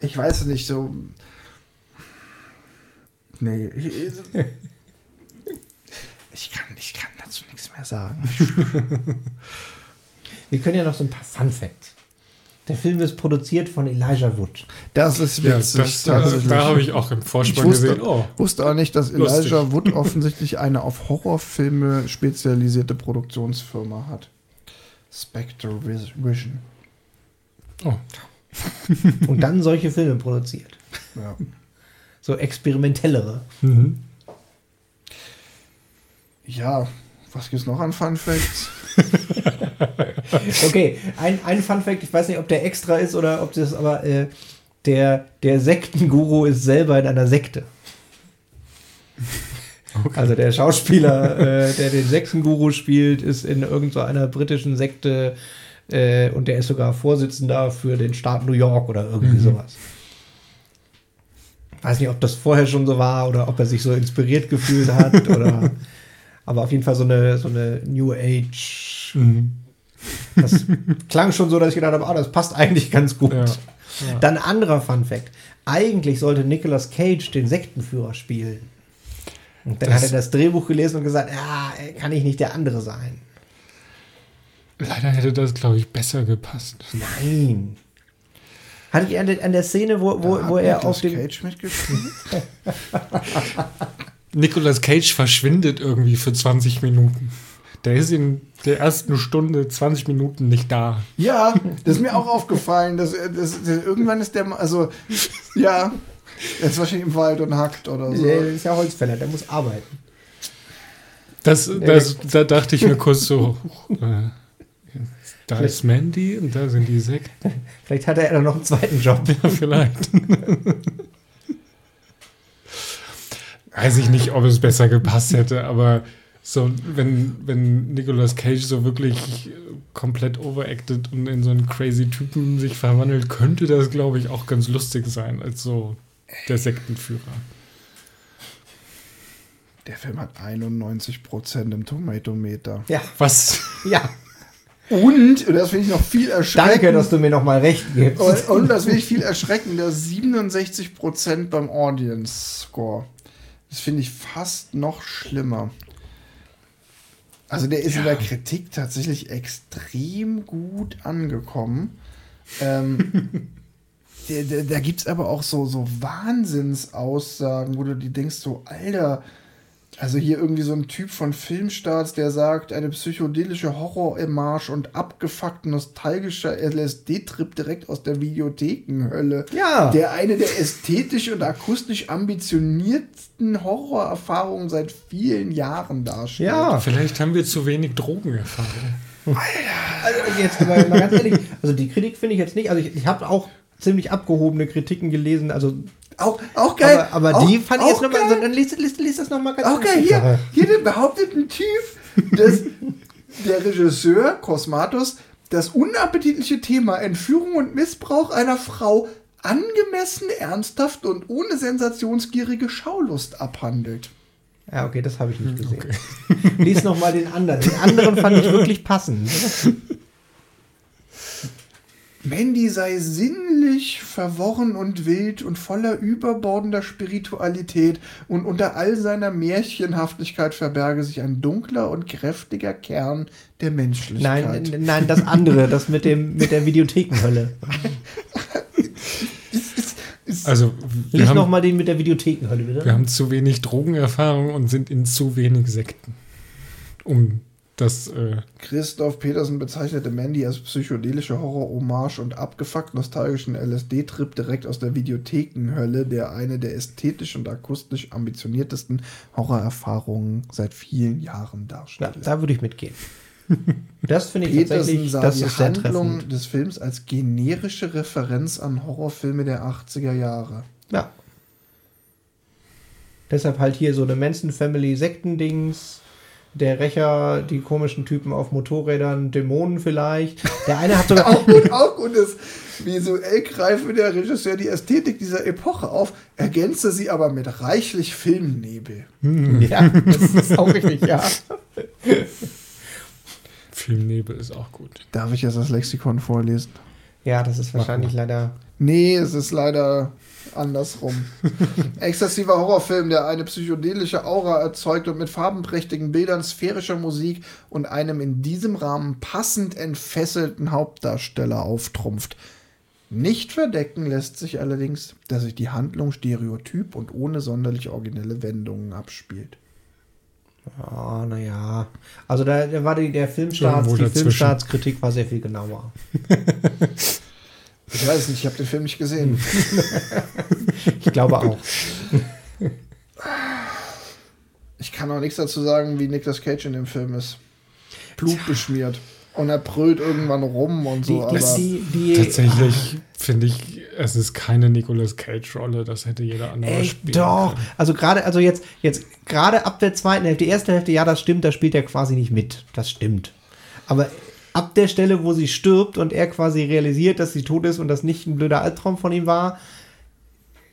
ich weiß nicht so. Nee, ich, ich, kann, ich kann dazu nichts mehr sagen. <laughs> Wir können ja noch so ein paar Fun Facts. Der Film ist produziert von Elijah Wood. Das ist Ja, witzig. das, da, tatsächlich. da habe ich auch im Ich Vorspann wusste, gesehen. Oh, wusste auch nicht, dass Lustig. Elijah Wood offensichtlich eine auf Horrorfilme spezialisierte Produktionsfirma hat. Spectre Vis- Vision. oh. <laughs> Und dann solche Filme produziert. Ja. So experimentellere. Mhm. ja, was gibt's noch an Fun Facts? <laughs> Okay, ein, ein Fun Fact, ich weiß nicht, ob der extra ist oder ob das, aber äh, der, der Sektenguru ist selber in einer Sekte. Also der Schauspieler, äh, der den Sektenguru spielt, ist in irgendeiner britischen Sekte äh, und der ist sogar Vorsitzender für den Staat New York oder irgendwie sowas. Weiß nicht, ob das vorher schon so war oder ob er sich so inspiriert gefühlt hat oder <laughs> aber auf jeden Fall so eine, so eine New Age Mhm. Das klang schon so, dass ich gedacht habe, ah, das passt eigentlich ganz gut. Ja. Dann anderer Fun Fact. Eigentlich sollte Nicolas Cage den Sektenführer spielen. Und dann Das- hat er das Drehbuch gelesen und gesagt, ja, kann ich nicht der andere sein. Leider hätte das, glaube ich, besser gepasst. Nein. Hatte ich an der, an der Szene, wo, wo, Da wo hat er Nicolas auf dem. Cage mitgespielt. <laughs> <laughs> Nicolas Cage verschwindet irgendwie für 20 Minuten. Der ist in der ersten Stunde 20 Minuten nicht da. ja, das ist mir auch aufgefallen. Dass, er- das, das, irgendwann ist der, mal- also, ja, er ist wahrscheinlich im Wald und hackt oder so. Der ist ja Holzfäller, der muss arbeiten. Das, das, da dachte ich mir kurz so, <laughs> äh, da ist Mandy und da sind die Sekten. Vielleicht hat er dann noch einen zweiten Job. <laughs> Ja, vielleicht. <laughs> Weiß ich nicht, ob es besser gepasst hätte, aber So, wenn, wenn Nicolas Cage so wirklich komplett overacted und in so einen crazy Typen sich verwandelt, könnte das, glaube ich, auch ganz lustig sein, als so der Sektenführer. Der Film hat 91% im Tomatometer. Ja, Was? ja. Und, und das finde ich noch viel erschreckender. Danke, dass du mir noch mal recht gibst. Und, und das finde ich viel erschreckender, 67% beim Audience Score. Das finde ich fast noch schlimmer. Also der ist in der Kritik tatsächlich extrem gut angekommen. Ähm, <laughs> der, der, da gibt es aber auch so, so Wahnsinnsaussagen, wo du dir denkst, so, Alter, also hier irgendwie so ein Typ von Filmstarts, der sagt, eine psychedelische Horror-Emarsch und abgefuckt nostalgischer LSD-Trip direkt aus der Videothekenhölle. Ja. Der eine der ästhetisch und akustisch ambitionierten Horrorerfahrungen seit vielen Jahren darstellt. Ja. Vielleicht haben wir zu wenig Drogenerfahrung. Also jetzt mal, mal ganz ehrlich, also die Kritik finde ich jetzt nicht, also ich, ich habe auch ziemlich abgehobene Kritiken gelesen, also Auch, auch geil. aber, aber auch, die fand ich jetzt nochmal, also dann liest, liest, liest das nochmal ganz Auch geil, hier, hier den behaupteten Typ, dass der Regisseur Cosmatos das unappetitliche Thema Entführung und Missbrauch einer Frau angemessen, ernsthaft und ohne sensationsgierige Schaulust abhandelt. Ja, okay, das habe ich nicht gesehen. Lies nochmal den anderen. Den anderen fand ich wirklich passend. <laughs> Mandy sei sinnlich, verworren und wild und voller überbordender Spiritualität und unter all seiner Märchenhaftigkeit verberge sich ein dunkler und kräftiger Kern der Menschlichkeit. Nein, nein, das andere, das mit dem mit der Videothekenhölle. <laughs> Also, wir Lies haben, nochmal den mit der Videothekenhölle, bitte. wir haben zu wenig Drogenerfahrung und sind in zu wenig Sekten. Um das, äh, Christoph Petersen bezeichnete Mandy als psychedelische Horror-Hommage und abgefuckt nostalgischen LSD-Trip direkt aus der Videothekenhölle, der eine der ästhetisch und akustisch ambitioniertesten Horrorerfahrungen seit vielen Jahren Ja, darstellt. da würde ich mitgehen. <laughs> Das finde ich Petersen tatsächlich, sah das die ist Handlung des Films als generische Referenz an Horrorfilme der 80er Jahre. Ja. Deshalb halt hier so eine Manson Family Sektendings, der Rächer, die komischen Typen auf Motorrädern, Dämonen vielleicht. Der eine hat <laughs> sogar Auch gut, auch gut ist. Visuell greife der Regisseur die Ästhetik dieser Epoche auf, ergänze sie aber mit reichlich Filmnebel. Ja, das ist auch richtig, ja. <laughs> Filmnebel ist auch gut. Darf ich jetzt das Lexikon vorlesen? Ja, das ist wahrscheinlich leider. Nee, es ist leider andersrum. <laughs> Exzessiver Horrorfilm, der eine psychedelische Aura erzeugt und mit farbenprächtigen Bildern, sphärischer Musik und einem in diesem Rahmen passend entfesselten Hauptdarsteller auftrumpft. Nicht verdecken lässt sich allerdings, dass sich die Handlung stereotyp und ohne sonderlich originelle Wendungen abspielt. Oh, naja. Also da, da war die, der Filmstarts, die dazwischen. Filmstartskritik war sehr viel genauer. <laughs> Ich weiß nicht, ich habe den Film nicht gesehen. <laughs> Ich glaube auch. Ich kann auch nichts dazu sagen, wie Nicolas Cage in dem Film ist. Blutbeschmiert. Und er brüllt irgendwann rum und Die, so, aber. die, die, Tatsächlich finde ich, es ist keine Nicolas Cage-Rolle, das hätte jeder andere Ey, spielen doch. können. Also gerade, also jetzt, jetzt gerade ab der zweiten Hälfte, die erste Hälfte, ja, das stimmt, da spielt er quasi nicht mit. Das stimmt. Aber ab der Stelle, wo sie stirbt und er quasi realisiert, dass sie tot ist und das nicht ein blöder Albtraum von ihm war,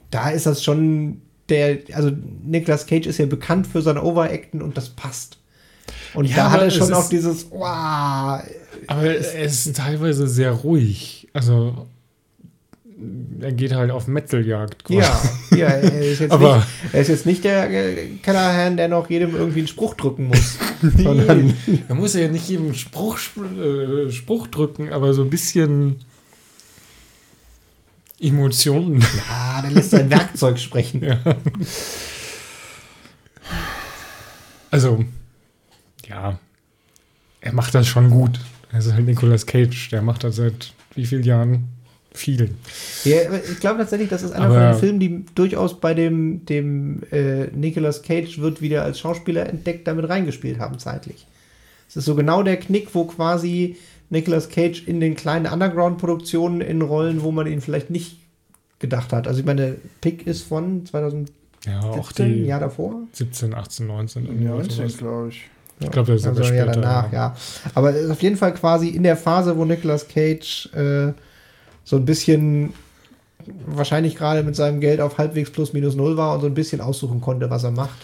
da ist das schon der, also Nicolas Cage ist ja bekannt für sein Overacten und das passt. Und Ja, da hat er schon es auch dieses, wow, Aber er ist teilweise sehr ruhig. Also, er geht halt auf Metzeljagd. quasi. ja, ja, er ist jetzt, <laughs> Aber- nicht, er ist jetzt nicht der äh, Callahan, der noch jedem irgendwie einen Spruch drücken muss. <laughs> sondern, <laughs> er muss ja nicht jedem Spruch, äh, Spruch drücken, aber so ein bisschen Emotionen. Ah, der lässt sein Werkzeug sprechen. Also, ja, er macht das schon gut. Er ist halt Nicolas Cage, der macht das seit wie vielen Jahren? Viel. Ja, aber ich glaube tatsächlich, das ist einer Aber- von den Filmen, die durchaus bei dem, dem äh, Nicolas Cage wird wieder als Schauspieler entdeckt, damit reingespielt haben zeitlich. Es ist so genau der Knick, wo quasi Nicolas Cage in den kleinen Underground-Produktionen in Rollen, wo man ihn vielleicht nicht gedacht hat. Also ich meine, Pick ist von 2017, Ja, auch die Jahr davor. 17, 18, 19. irgendwie 19, sowas. glaube ich. Ich glaube, das ist aber also, ja, später. danach, ja. Aber es ist auf jeden Fall quasi in der Phase, wo Nicolas Cage äh, so ein bisschen wahrscheinlich gerade mit seinem Geld auf halbwegs plus minus null war und so ein bisschen aussuchen konnte, was er macht.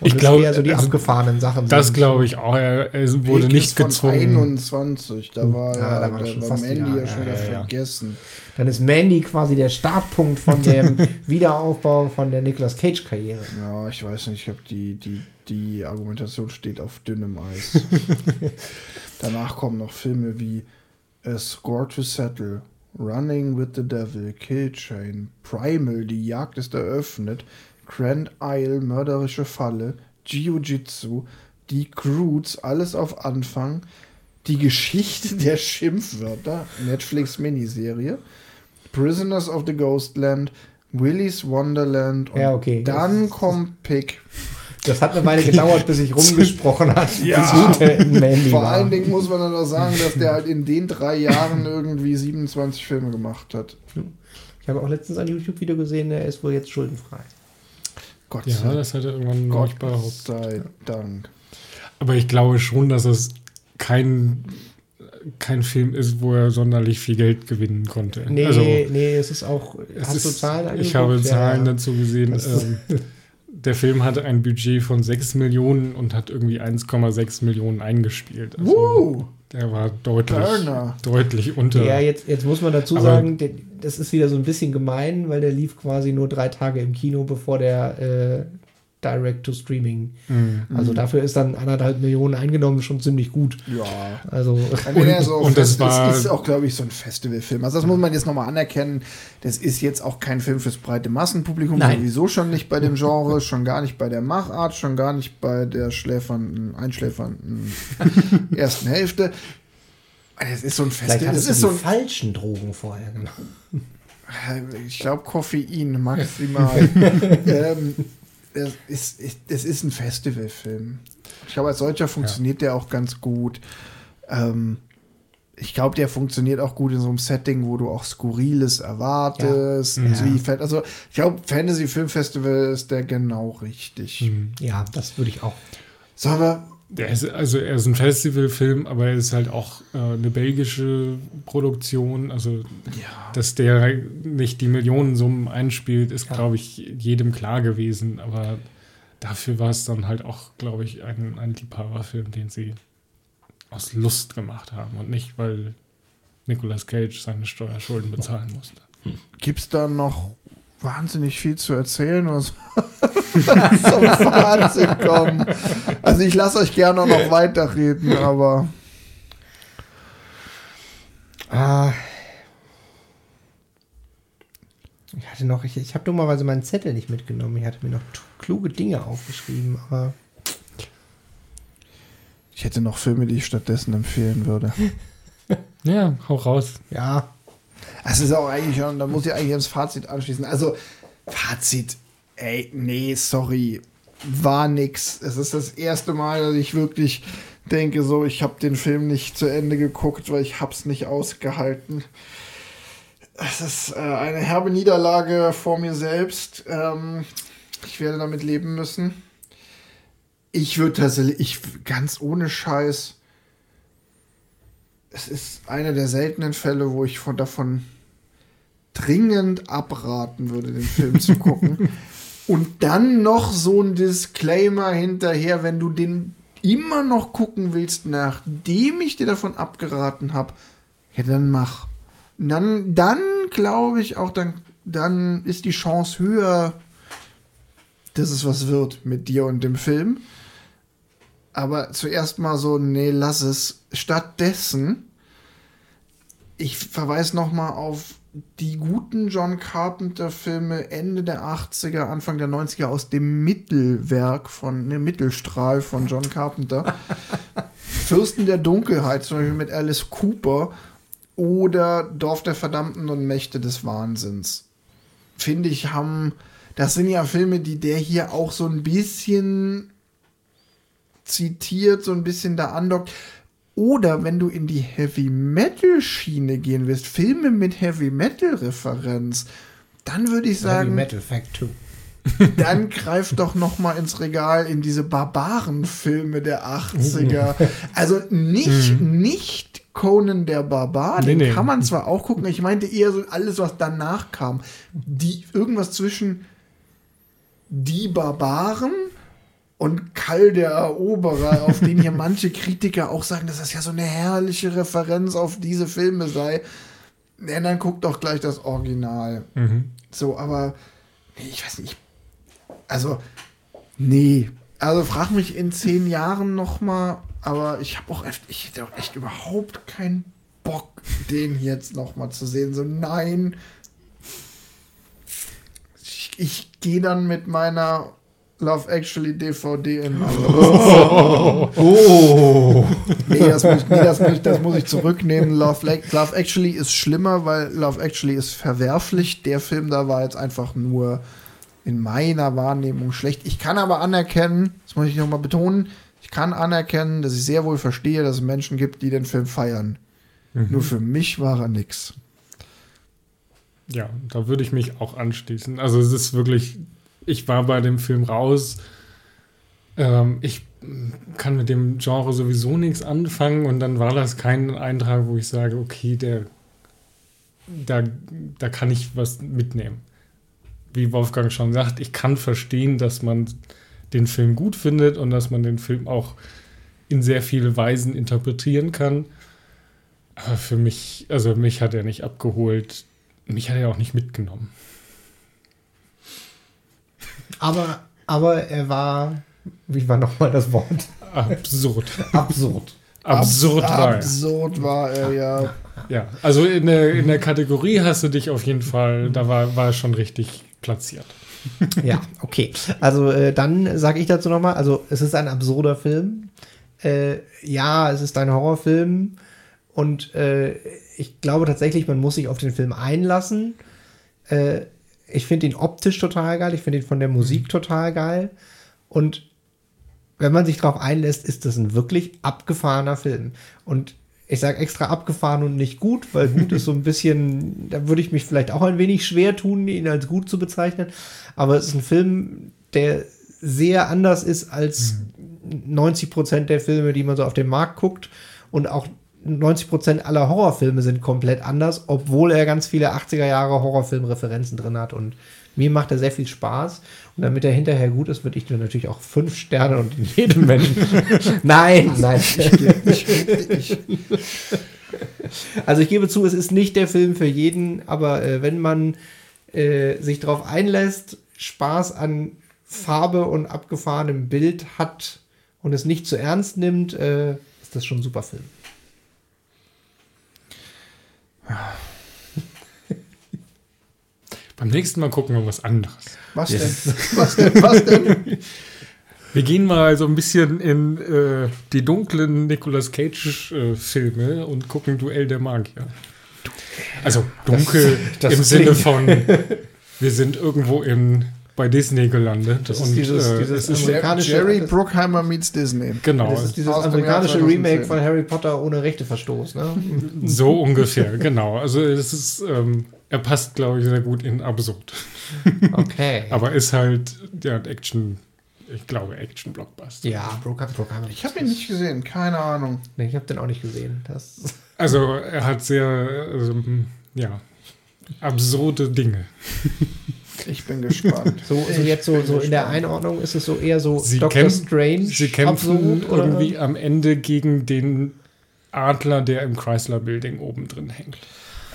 Und Ich es glaube, eher so die also, abgefahrenen Sachen Das glaube ich auch. Er, er wurde Weg nicht ist von gezwungen. 21, da war, Ja, ja, da da war war, schon fast Mandy wieder, ja schon ja, wieder ja, ja. vergessen. Dann ist Mandy quasi der Startpunkt von dem <laughs> Wiederaufbau von der Nicolas Cage-Karriere. Ja, ich weiß nicht, ich habe die, die, die Argumentation steht auf dünnem Eis. <laughs> Danach kommen noch Filme wie A Score to Settle, Running with the Devil, Kill Chain, Primal, Die Jagd ist eröffnet, Grand Isle, Mörderische Falle, Jiu-Jitsu, Die Croods, alles auf Anfang, Die Geschichte der Schimpfwörter, Netflix Miniserie, Prisoners of the Ghostland, Willy's Wonderland und Ja, okay. dann kommt Pick. Das hat eine Weile gedauert, bis ich <laughs> rumgesprochen hat, Ja. Vor war. allen Dingen muss man dann auch sagen, dass der halt in den drei Jahren irgendwie 27 Filme gemacht hat. Ich habe auch letztens ein YouTube-Video gesehen, der ist wohl jetzt schuldenfrei. Gott Ja, sei, das hat er irgendwann Gott behauptet. sei Dank. Aber ich glaube schon, dass es kein, kein Film ist, wo er sonderlich viel Geld gewinnen konnte. Nee, Also, nee, es ist auch. es hast ist, du Zahlen Ich angeguckt? habe Ja, Zahlen ja. dazu gesehen. Das ist- Ähm, <laughs> der Film hatte ein Budget von 6 Millionen und hat irgendwie 1,6 Millionen eingespielt. Also Woo! der war deutlich, deutlich unter. Ja, jetzt, jetzt muss man dazu Aber- sagen, der, das ist wieder so ein bisschen gemein, weil der lief quasi nur drei Tage im Kino, bevor der äh, Direct-to-Streaming. Mhm. Also dafür ist dann anderthalb Millionen eingenommen schon ziemlich gut. Ja. Also <laughs> Und, wenn er so und das war- ist auch, glaube ich, so ein Festivalfilm. Also das muss man jetzt nochmal anerkennen. Das ist jetzt auch kein Film fürs breite Massenpublikum. Nein. Sowieso schon nicht bei dem Genre, <laughs> schon gar nicht bei der Machart, schon gar nicht bei der schläfernden, einschläfernden <laughs> ersten Hälfte. Es ist so ein vielleicht Festival. Es es ist so so ein falschen Drogen vorher genommen. Ich glaube Koffein maximal. ähm, es, ist, es ist ein Festivalfilm. Ich glaube, als solcher funktioniert der auch ganz gut. Ähm, ich glaube, der funktioniert auch gut in so einem Setting, wo du auch Skurriles erwartest. Ja. Also, Ja. also ich glaube, Fantasy Film Festival ist der genau richtig. Mhm. Ja, das würde ich auch. So, aber Der ist, also er ist ein Festivalfilm, aber er ist halt auch äh, eine belgische Produktion. Also ja. dass der nicht die Millionensummen einspielt, ist, Ja. glaube ich, jedem klar gewesen. Aber dafür war es dann halt auch, glaube ich, ein, ein Liebhaberfilm, den sie aus Lust gemacht haben und nicht, weil Nicolas Cage seine Steuerschulden bezahlen musste. Gibt es da noch wahnsinnig viel zu erzählen oder so? <laughs> <laughs> Zum Fazit kommen. Also ich lasse euch gerne noch <laughs> weiterreden, aber Ah. Ich hatte noch, ich, ich habe dummerweise meinen Zettel nicht mitgenommen. Ich hatte mir noch kluge Dinge aufgeschrieben, aber ich hätte noch Filme, die ich stattdessen empfehlen würde. <laughs> Ja, hau raus. ja, Es ist auch eigentlich schon, da muss ich eigentlich ins Fazit anschließen. Also, Fazit, ey, nee, sorry, war nix. Es ist das erste Mal, dass ich wirklich denke, so, ich habe den Film nicht zu Ende geguckt, weil ich hab's nicht ausgehalten. Es ist äh, eine herbe Niederlage vor mir selbst. Ähm, ich werde damit leben müssen. Ich würde tatsächlich, ich ganz ohne Scheiß. Es ist einer der seltenen Fälle, wo ich von davon dringend abraten würde, den Film zu gucken. <laughs> Und dann noch so ein Disclaimer hinterher, wenn du den immer noch gucken willst, nachdem ich dir davon abgeraten habe, ja, dann mach. Dann, dann glaube ich auch, dann, dann ist die Chance höher, dass es was wird mit dir und dem Film. Aber zuerst mal so, nee, lass es. Stattdessen, ich verweise noch mal auf die guten John Carpenter-Filme Ende der 80er, Anfang der 90er aus dem Mittelwerk von, ne, Mittelstrahl von John Carpenter. <laughs> Fürsten der Dunkelheit, zum Beispiel mit Alice Cooper oder Dorf der Verdammten und Mächte des Wahnsinns. Finde ich, haben, das sind ja Filme, die der hier auch so ein bisschen zitiert, so ein bisschen da andockt. Oder wenn du in die Heavy Metal Schiene gehen willst, Filme mit Heavy Metal Referenz, dann würde ich Heavy sagen, Metal Fact 2. <laughs> dann greif doch noch mal ins Regal in diese Barbarenfilme der 80er. <laughs> Also nicht, nicht Conan der Barbar, den Nee, nee. kann man zwar auch gucken, ich meinte eher so alles, was danach kam. Die, irgendwas zwischen die Barbaren und Kall der Eroberer, auf den hier manche Kritiker auch sagen, dass das ja so eine herrliche Referenz auf diese Filme sei. Ja, dann guckt doch gleich das Original. Mhm. So, aber nee, ich weiß nicht. Also, nee. Also frag mich in zehn Jahren noch mal, aber ich habe auch echt, ich hätte auch echt überhaupt keinen Bock, den jetzt noch mal zu sehen. So, nein. Ich, ich gehe dann mit meiner Love Actually DVD in. <laughs> Oh. Nee, das muss, ich, nee das, muss ich, das muss ich zurücknehmen. Love, Like- Love Actually ist schlimmer, weil Love Actually ist verwerflich. Der Film da war jetzt einfach nur in meiner Wahrnehmung schlecht. Ich kann aber anerkennen, das muss ich nochmal betonen, ich kann anerkennen, dass ich sehr wohl verstehe, dass es Menschen gibt, die den Film feiern. Nur für mich war er nix. Ja, da würde ich mich auch anschließen. Also es ist wirklich, ich war bei dem Film raus. Ähm, ich kann mit dem Genre sowieso nichts anfangen und dann war das kein Eintrag, wo ich sage, okay, der, da, da kann ich was mitnehmen. Wie Wolfgang schon sagt, ich kann verstehen, dass man den Film gut findet und dass man den Film auch in sehr viele Weisen interpretieren kann. Aber für mich, also mich hat er nicht abgeholt. Mich hat er auch nicht mitgenommen. Aber, aber er war, wie war nochmal das Wort? Absurd. Absurd. Absurd Abs- war er. Absurd war er, ja. Ja, also in der, in der Kategorie hast du dich auf jeden Fall, da war, war er schon richtig platziert. Ja, okay. Also äh, dann sage ich dazu nochmal, also es ist ein absurder Film. Äh, ja, es ist ein Horrorfilm. Und äh, ich glaube tatsächlich, man muss sich auf den Film einlassen. Ich finde ihn optisch total geil. Ich finde ihn von der Musik total geil. Und wenn man sich darauf einlässt, ist das ein wirklich abgefahrener Film. Und ich sage extra abgefahren und nicht gut, weil gut ist so ein bisschen, da würde ich mich vielleicht auch ein wenig schwer tun, ihn als gut zu bezeichnen. Aber es ist ein Film, der sehr anders ist als 90 Prozent der Filme, die man so auf dem Markt guckt. Und auch 90 Prozent aller Horrorfilme sind komplett anders, obwohl er ganz viele 80er Jahre Horrorfilmreferenzen drin hat. Und mir macht er sehr viel Spaß. Und damit er hinterher gut ist, würde ich dir natürlich auch fünf Sterne und <laughs> jedem Menschen. nein, nein. Also ich gebe zu, es ist nicht der Film für jeden, aber äh, wenn man äh, sich darauf einlässt, Spaß an Farbe und abgefahrenem Bild hat und es nicht zu ernst nimmt, äh, ist das schon ein super Film. Beim nächsten Mal gucken wir was anderes. Was denn? Was denn? Was denn? <laughs> Wir gehen mal so ein bisschen in äh, die dunklen Nicolas Cage-Filme und gucken Duell der Magier. Also dunkel Das- das im Sinne von, <laughs> wir sind irgendwo in, bei Disney gelandet. Das ist dieses- äh, dieses es ist, Amerikanische- Jerry Bruckheimer meets Disney. genau, Das ist dieses Aus amerikanische 2010. Remake von Harry Potter ohne Rechteverstoß. Ne? <laughs> so ungefähr, genau. Also es ist, ähm, er passt, glaube ich, sehr gut in absurd. Okay. <laughs> Aber ist halt, ja, ein Action, ich glaube, Action-Blockbuster. ja, Brookheimer. Brookheimer. Ich habe ihn nicht gesehen, keine Ahnung. Nee, ich habe den auch nicht gesehen. Das <laughs> Also er hat sehr, ähm, ja, absurde Dinge. Ich bin gespannt. <laughs> so, so Ich jetzt so, so in der. Einordnung ist es so eher so Sie Doctor kämpfen- Strange. Sie kämpfen oder? irgendwie am Ende gegen den Adler, der im Chrysler Building oben drin hängt.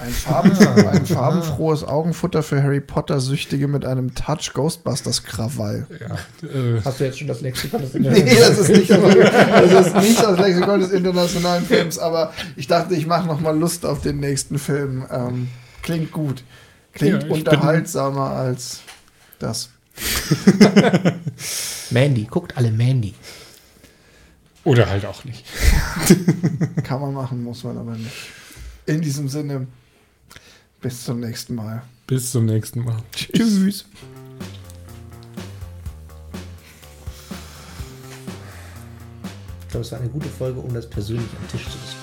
Ein, Farben, ein farbenfrohes Augenfutter für Harry Potter-Süchtige mit einem Touch Ghostbusters-Krawall. Ja, äh, Hast du jetzt schon das Lexikon? Das <laughs> Nee, das ist nicht das, das, ist nicht das Lexikon des internationalen Films, aber ich dachte, ich mache noch mal Lust auf den nächsten Film. Ähm, klingt gut. Klingt Ja, unterhaltsamer als das. <laughs> Mandy, guckt alle Mandy. oder halt auch nicht. <laughs> Kann man machen, muss man aber nicht. In diesem Sinne, bis zum nächsten Mal. Bis zum nächsten Mal. Tschüss. Ich glaube, es war eine gute Folge, um das persönlich am Tisch zu diskutieren.